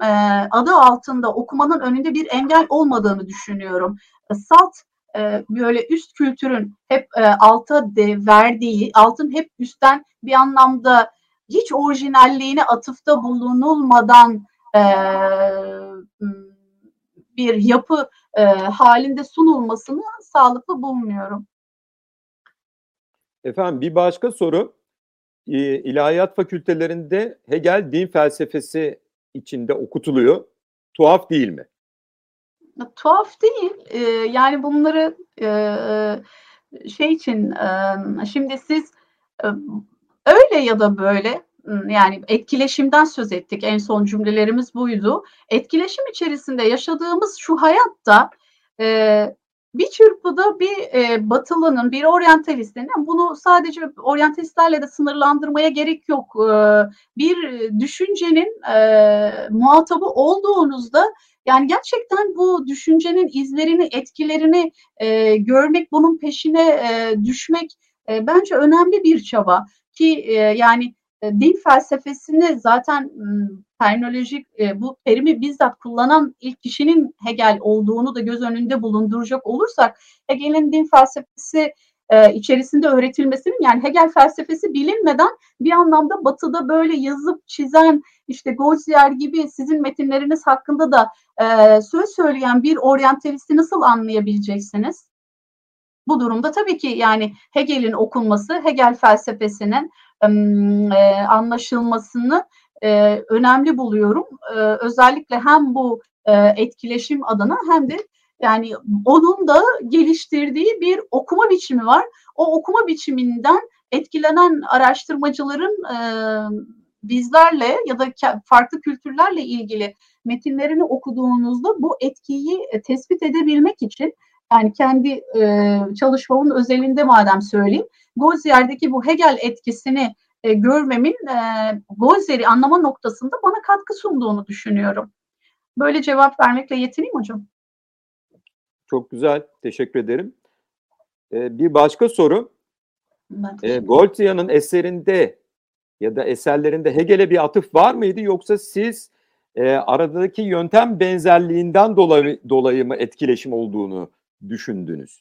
adı altında okumanın önünde bir engel olmadığını düşünüyorum. Salt böyle üst kültürün hep alta de verdiği, altın hep üstten bir anlamda hiç orijinalliğine atıfta bulunulmadan bir yapı e, halinde sunulmasını sağlıklı bulmuyorum. Efendim bir başka soru. İlahiyat fakültelerinde Hegel din felsefesi içinde okutuluyor. Tuhaf değil mi? Tuhaf değil. E, yani bunları e, şey için e, şimdi siz e, öyle ya da böyle yani etkileşimden söz ettik. En son cümlelerimiz buydu. Etkileşim içerisinde yaşadığımız şu hayatta e, bir çırpıda bir e, batılının, bir oryantalistin, bunu sadece oryantalistlerle de sınırlandırmaya gerek yok. E, bir düşüncenin e, muhatabı olduğunuzda yani gerçekten bu düşüncenin izlerini, etkilerini e, görmek, bunun peşine e, düşmek e, bence önemli bir çaba. Ki e, yani e, din felsefesini zaten terminolojik e, bu terimi bizzat kullanan ilk kişinin Hegel olduğunu da göz önünde bulunduracak olursak Hegel'in din felsefesi e, içerisinde öğretilmesinin yani Hegel felsefesi bilinmeden bir anlamda batıda böyle yazıp çizen işte Goldziher gibi sizin metinleriniz hakkında da e, söz söyleyen bir oryantalisti nasıl anlayabileceksiniz? Bu durumda tabii ki yani Hegel'in okunması, Hegel felsefesinin anlaşılmasını e, önemli buluyorum. E, özellikle hem bu e, etkileşim adına hem de yani onun da geliştirdiği bir okuma biçimi var. O okuma biçiminden etkilenen araştırmacıların e, bizlerle ya da farklı kültürlerle ilgili metinlerini okuduğunuzda bu etkiyi e, tespit edebilmek için yani kendi e, çalışmamın özelinde madem söyleyeyim, Golzier'deki bu Hegel etkisini e, görmemin e, Golzier'i anlama noktasında bana katkı sunduğunu düşünüyorum. Böyle cevap vermekle yetineyim hocam. Çok güzel, teşekkür ederim. Ee, bir başka soru. Ee, Goldzia'nın eserinde ya da eserlerinde Hegel'e bir atıf var mıydı yoksa siz e, aradaki yöntem benzerliğinden dolayı, dolayı mı etkileşim olduğunu düşündünüz?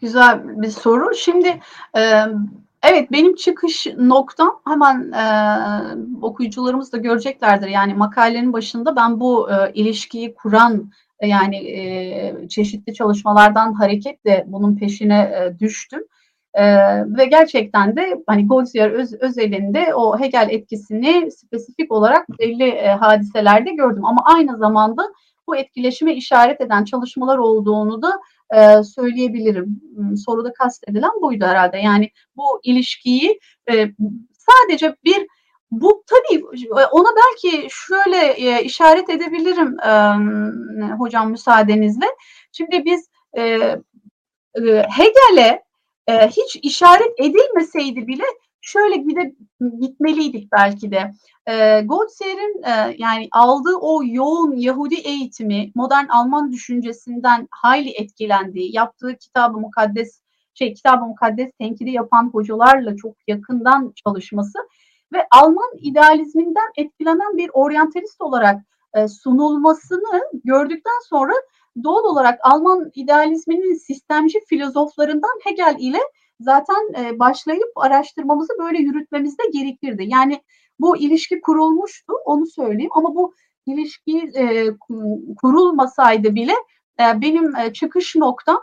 Güzel bir soru. Şimdi e, evet benim çıkış noktam hemen e, okuyucularımız da göreceklerdir. Yani makalenin başında ben bu e, ilişkiyi kuran yani e, çeşitli çalışmalardan hareketle bunun peşine e, düştüm. E, ve gerçekten de hani Goldziher öz, özelinde o Hegel etkisini spesifik olarak belli e, hadiselerde gördüm. Ama aynı zamanda bu etkileşime işaret eden çalışmalar olduğunu da e, söyleyebilirim. Hmm, soruda kastedilen buydu herhalde. Yani bu ilişkiyi e, sadece bir bu tabii ona belki şöyle e, işaret edebilirim e, hocam müsaadenizle. Şimdi biz e, e, Hegel'e e, hiç işaret edilmeseydi bile şöyle gide, gitmeliydik belki de. E, Goldzier'in e, yani aldığı o yoğun Yahudi eğitimi modern Alman düşüncesinden hayli etkilendiği, yaptığı kitabı mukaddes şey kitabı mukaddes tenkidi yapan hocalarla çok yakından çalışması ve Alman idealizminden etkilenen bir oryantalist olarak e, sunulmasını gördükten sonra doğal olarak Alman idealizminin sistemci filozoflarından Hegel ile zaten e, başlayıp araştırmamızı böyle yürütmemiz de gerekirdi. Yani bu ilişki kurulmuştu onu söyleyeyim ama bu ilişki e, kurulmasaydı bile e, benim e, çıkış noktam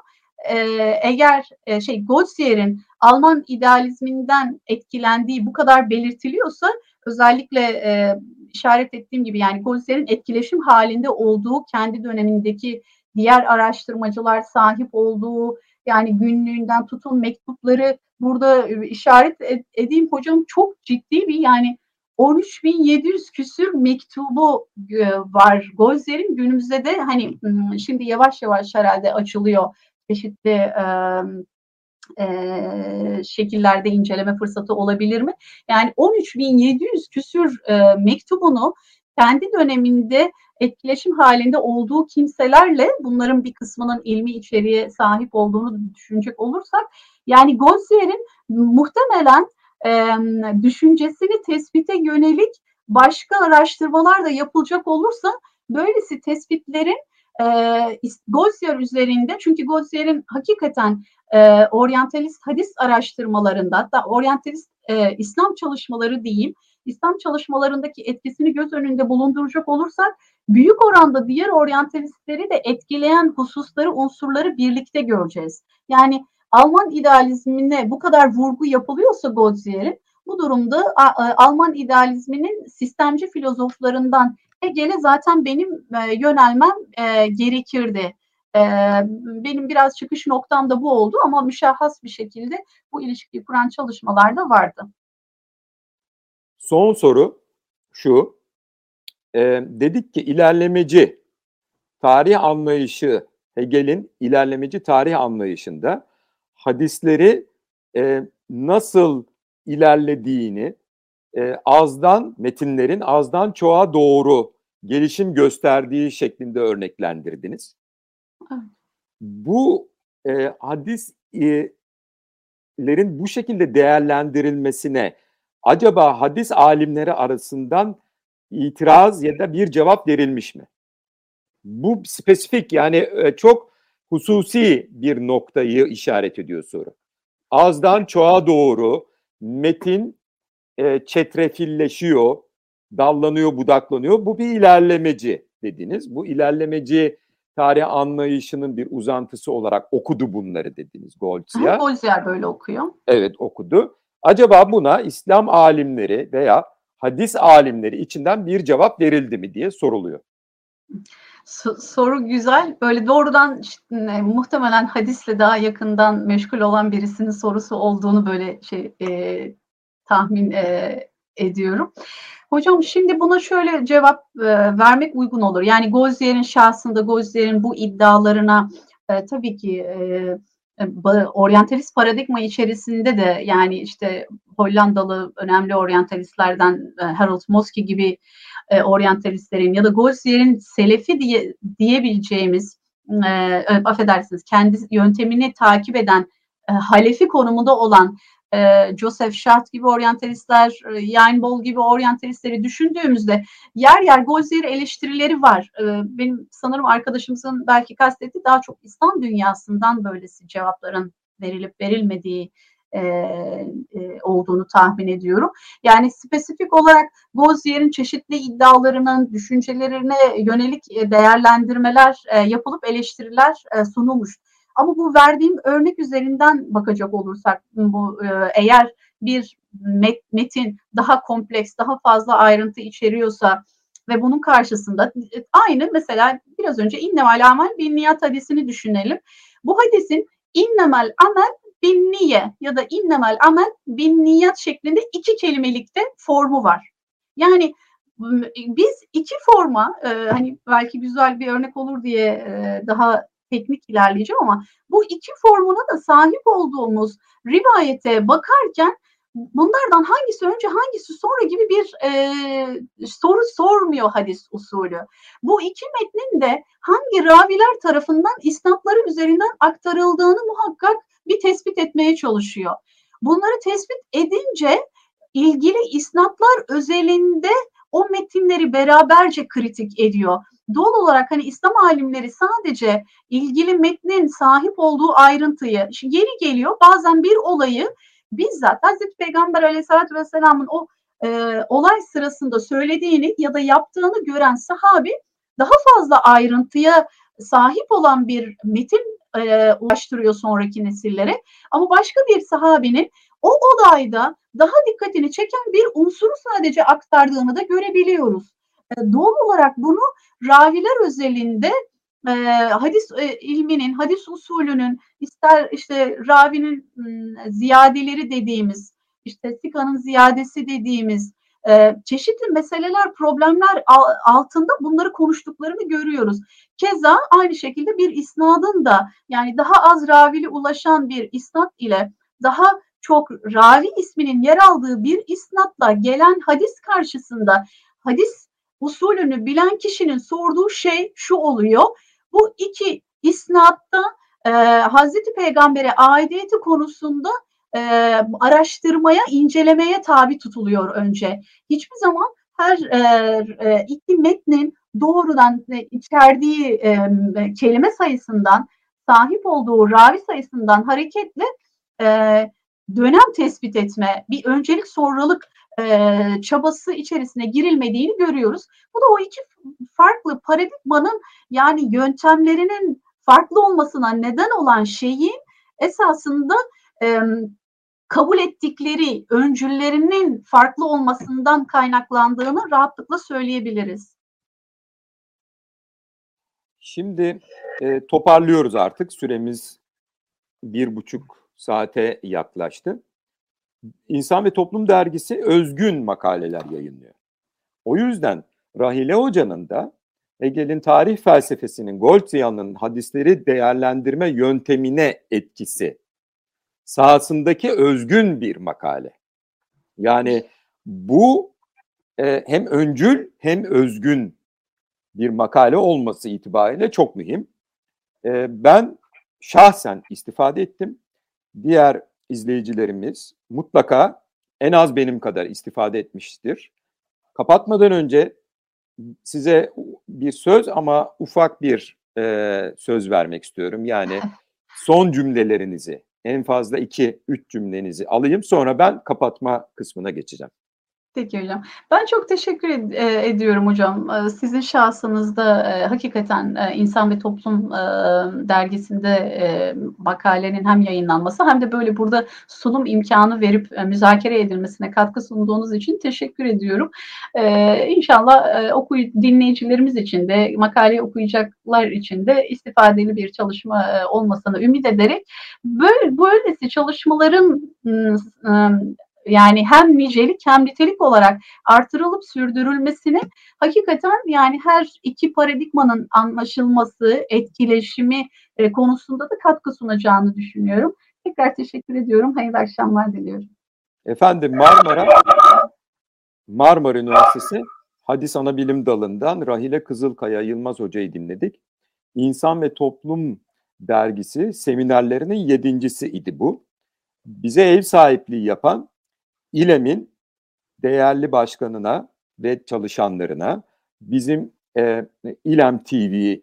e, eğer e, şey Goldzier'in Alman idealizminden etkilendiği bu kadar belirtiliyorsa özellikle e, işaret ettiğim gibi yani Goldzier'in etkileşim halinde olduğu kendi dönemindeki diğer araştırmacılar sahip olduğu yani günlüğünden tutun mektupları burada işaret edeyim. Hocam çok ciddi bir yani 13.700 küsür mektubu var Golzer'in günümüzde de hani şimdi yavaş yavaş herhalde açılıyor. Çeşitli e, e, şekillerde inceleme fırsatı olabilir mi? Yani 13.700 küsür e, mektubunu kendi döneminde etkileşim halinde olduğu kimselerle bunların bir kısmının ilmi içeriğe sahip olduğunu düşünecek olursak yani Goldzier'in muhtemelen e, düşüncesini tespite yönelik başka araştırmalar da yapılacak olursa böylesi tespitlerin e, Goldziher üzerinde çünkü Goldzier'in hakikaten e, oryantalist hadis araştırmalarında hatta oryantalist e, İslam çalışmaları diyeyim İslam çalışmalarındaki etkisini göz önünde bulunduracak olursak büyük oranda diğer oryantalistleri de etkileyen hususları, unsurları birlikte göreceğiz. Yani Alman idealizmine bu kadar vurgu yapılıyorsa Goldzier'in bu durumda Alman idealizminin sistemci filozoflarından Hegel'e zaten benim e, yönelmem e, gerekirdi. E, benim biraz çıkış noktam da bu oldu ama müşahhas bir şekilde bu ilişkiyi kuran çalışmalar da vardı. Son soru şu. E, dedik ki ilerlemeci tarih anlayışı Hegel'in ilerlemeci tarih anlayışında hadisleri e, nasıl ilerlediğini e, azdan metinlerin azdan çoğa doğru gelişim gösterdiği şeklinde örneklendirdiniz. Bu e, hadislerin bu şekilde değerlendirilmesine acaba hadis alimleri arasından itiraz ya da bir cevap verilmiş mi? Bu spesifik yani e, çok hususi bir noktayı işaret ediyor soru. Azdan çoğa doğru metin e, çetrefilleşiyor, dallanıyor, budaklanıyor. Bu bir ilerlemeci dediniz. Bu ilerlemeci tarih anlayışının bir uzantısı olarak okudu bunları dediniz Goldziher. Goldziher böyle okuyor. Evet okudu. Acaba buna İslam alimleri veya hadis alimleri içinden bir cevap verildi mi diye soruluyor. soru güzel. Böyle doğrudan işte, muhtemelen hadisle daha yakından meşgul olan birisinin sorusu olduğunu böyle şey e, tahmin e, ediyorum. Hocam şimdi buna şöyle cevap e, vermek uygun olur. Yani Gozier'in şahsında Gozier'in bu iddialarına e, tabii ki e, oryantalist paradigma içerisinde de yani işte Hollandalı önemli oryantalistlerden e, Harold Moski gibi e, oryantalistlerin ya da Gozier'in selefi diye diyebileceğimiz e, affedersiniz kendi yöntemini takip eden e, halefi konumunda olan e, Joseph Schart gibi oryantalistler, e, Yainbol gibi oryantalistleri düşündüğümüzde yer yer Goldziher eleştirileri var. E, benim sanırım arkadaşımızın belki kastettiği daha çok İslam dünyasından böylesi cevapların verilip verilmediği e, e, olduğunu tahmin ediyorum. Yani spesifik olarak Gozier'in çeşitli iddialarının, düşüncelerine yönelik değerlendirmeler e, yapılıp eleştiriler e, sunulmuş. Ama bu verdiğim örnek üzerinden bakacak olursak bu e, eğer bir metin daha kompleks, daha fazla ayrıntı içeriyorsa ve bunun karşısında e, aynı mesela biraz önce innemel amel bin niyat hadisini düşünelim. Bu hadisin innemel amel bin niye ya da innemel amel bin niyat şeklinde iki kelimelikte formu var. Yani biz iki forma e, hani belki güzel bir örnek olur diye e, daha teknik ilerleyeceğim ama bu iki formuna da sahip olduğumuz rivayete bakarken bunlardan hangisi önce hangisi sonra gibi bir e, soru sormuyor hadis usulü. Bu iki metnin de hangi raviler tarafından isnatları üzerinden aktarıldığını muhakkak bir tespit etmeye çalışıyor. Bunları tespit edince ilgili isnatlar özelinde o metinleri beraberce kritik ediyor doğal olarak hani İslam alimleri sadece ilgili metnin sahip olduğu ayrıntıyı geri geliyor bazen bir olayı bizzat Hazreti Peygamber Aleyhisselatü Vesselam'ın o e, olay sırasında söylediğini ya da yaptığını gören sahabi daha fazla ayrıntıya sahip olan bir metin e, ulaştırıyor sonraki nesillere. Ama başka bir sahabinin o olayda daha dikkatini çeken bir unsuru sadece aktardığını da görebiliyoruz. E, doğal olarak bunu raviler özelinde e, hadis e, ilminin, hadis usulünün ister işte ravinin e, ziyadeleri dediğimiz, işte sikanın ziyadesi dediğimiz e, çeşitli meseleler, problemler altında bunları konuştuklarını görüyoruz. Keza aynı şekilde bir isnadın da yani daha az ravili ulaşan bir isnat ile daha çok ravi isminin yer aldığı bir isnatla gelen hadis karşısında hadis usulünü bilen kişinin sorduğu şey şu oluyor. Bu iki isnatta e, Hazreti Peygamber'e aidiyeti konusunda e, araştırmaya, incelemeye tabi tutuluyor önce. Hiçbir zaman her e, e, iki metnin doğrudan e, içerdiği e, kelime sayısından, sahip olduğu ravi sayısından hareketle e, dönem tespit etme, bir öncelik sonralık e, çabası içerisine girilmediğini görüyoruz. Bu da o iki farklı paradigmanın yani yöntemlerinin farklı olmasına neden olan şeyin esasında e, kabul ettikleri öncüllerinin farklı olmasından kaynaklandığını rahatlıkla söyleyebiliriz. Şimdi e, toparlıyoruz artık. Süremiz bir buçuk saate yaklaştı. İnsan ve Toplum Dergisi özgün makaleler yayınlıyor. O yüzden Rahile Hoca'nın da Hegel'in tarih felsefesinin Goldzian'ın hadisleri değerlendirme yöntemine etkisi sahasındaki özgün bir makale. Yani bu e, hem öncül hem özgün bir makale olması itibariyle çok mühim. E, ben şahsen istifade ettim. Diğer izleyicilerimiz mutlaka en az benim kadar istifade etmiştir. Kapatmadan önce size bir söz ama ufak bir e, söz vermek istiyorum. Yani son cümlelerinizi en fazla iki, üç cümlenizi alayım sonra ben kapatma kısmına geçeceğim. Peki hocam. Ben çok teşekkür ed- e, ediyorum hocam. E, sizin şahsınızda e, hakikaten İnsan ve Toplum dergisinde makalenin hem yayınlanması hem de böyle burada sunum imkanı verip müzakere edilmesine katkı sunduğunuz için teşekkür ediyorum. İnşallah okuy dinleyicilerimiz için de makaleyi okuyacaklar için de istifadeli bir çalışma olmasını ümit ederek böyle böylesi çalışmaların e, yani hem nicelik hem nitelik olarak artırılıp sürdürülmesini hakikaten yani her iki paradigmanın anlaşılması, etkileşimi e, konusunda da katkı sunacağını düşünüyorum. Tekrar teşekkür ediyorum. Hayırlı akşamlar diliyorum. Efendim Marmara Marmara Üniversitesi Hadis Anabilim Dalı'ndan Rahile Kızılkaya Yılmaz Hoca'yı dinledik. İnsan ve Toplum dergisi seminerlerinin yedincisi idi bu. Bize ev sahipliği yapan İLEM'in değerli başkanına ve çalışanlarına, bizim e, İLEM TV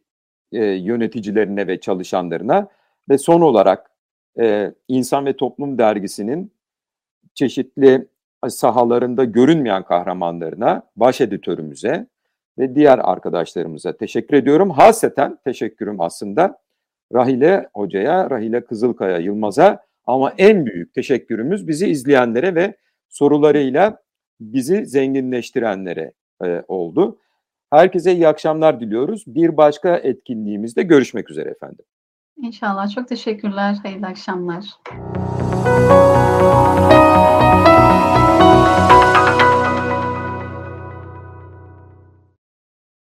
e, yöneticilerine ve çalışanlarına ve son olarak e, İnsan ve Toplum dergisinin çeşitli sahalarında görünmeyen kahramanlarına, baş editörümüze ve diğer arkadaşlarımıza teşekkür ediyorum. Haseten teşekkürüm aslında Rahile Hoca'ya, Rahile Kızılkaya Yılmaz'a ama en büyük teşekkürümüz bizi izleyenlere ve sorularıyla bizi zenginleştirenlere e, oldu. Herkese iyi akşamlar diliyoruz. Bir başka etkinliğimizde görüşmek üzere efendim. İnşallah. Çok teşekkürler. Hayırlı akşamlar.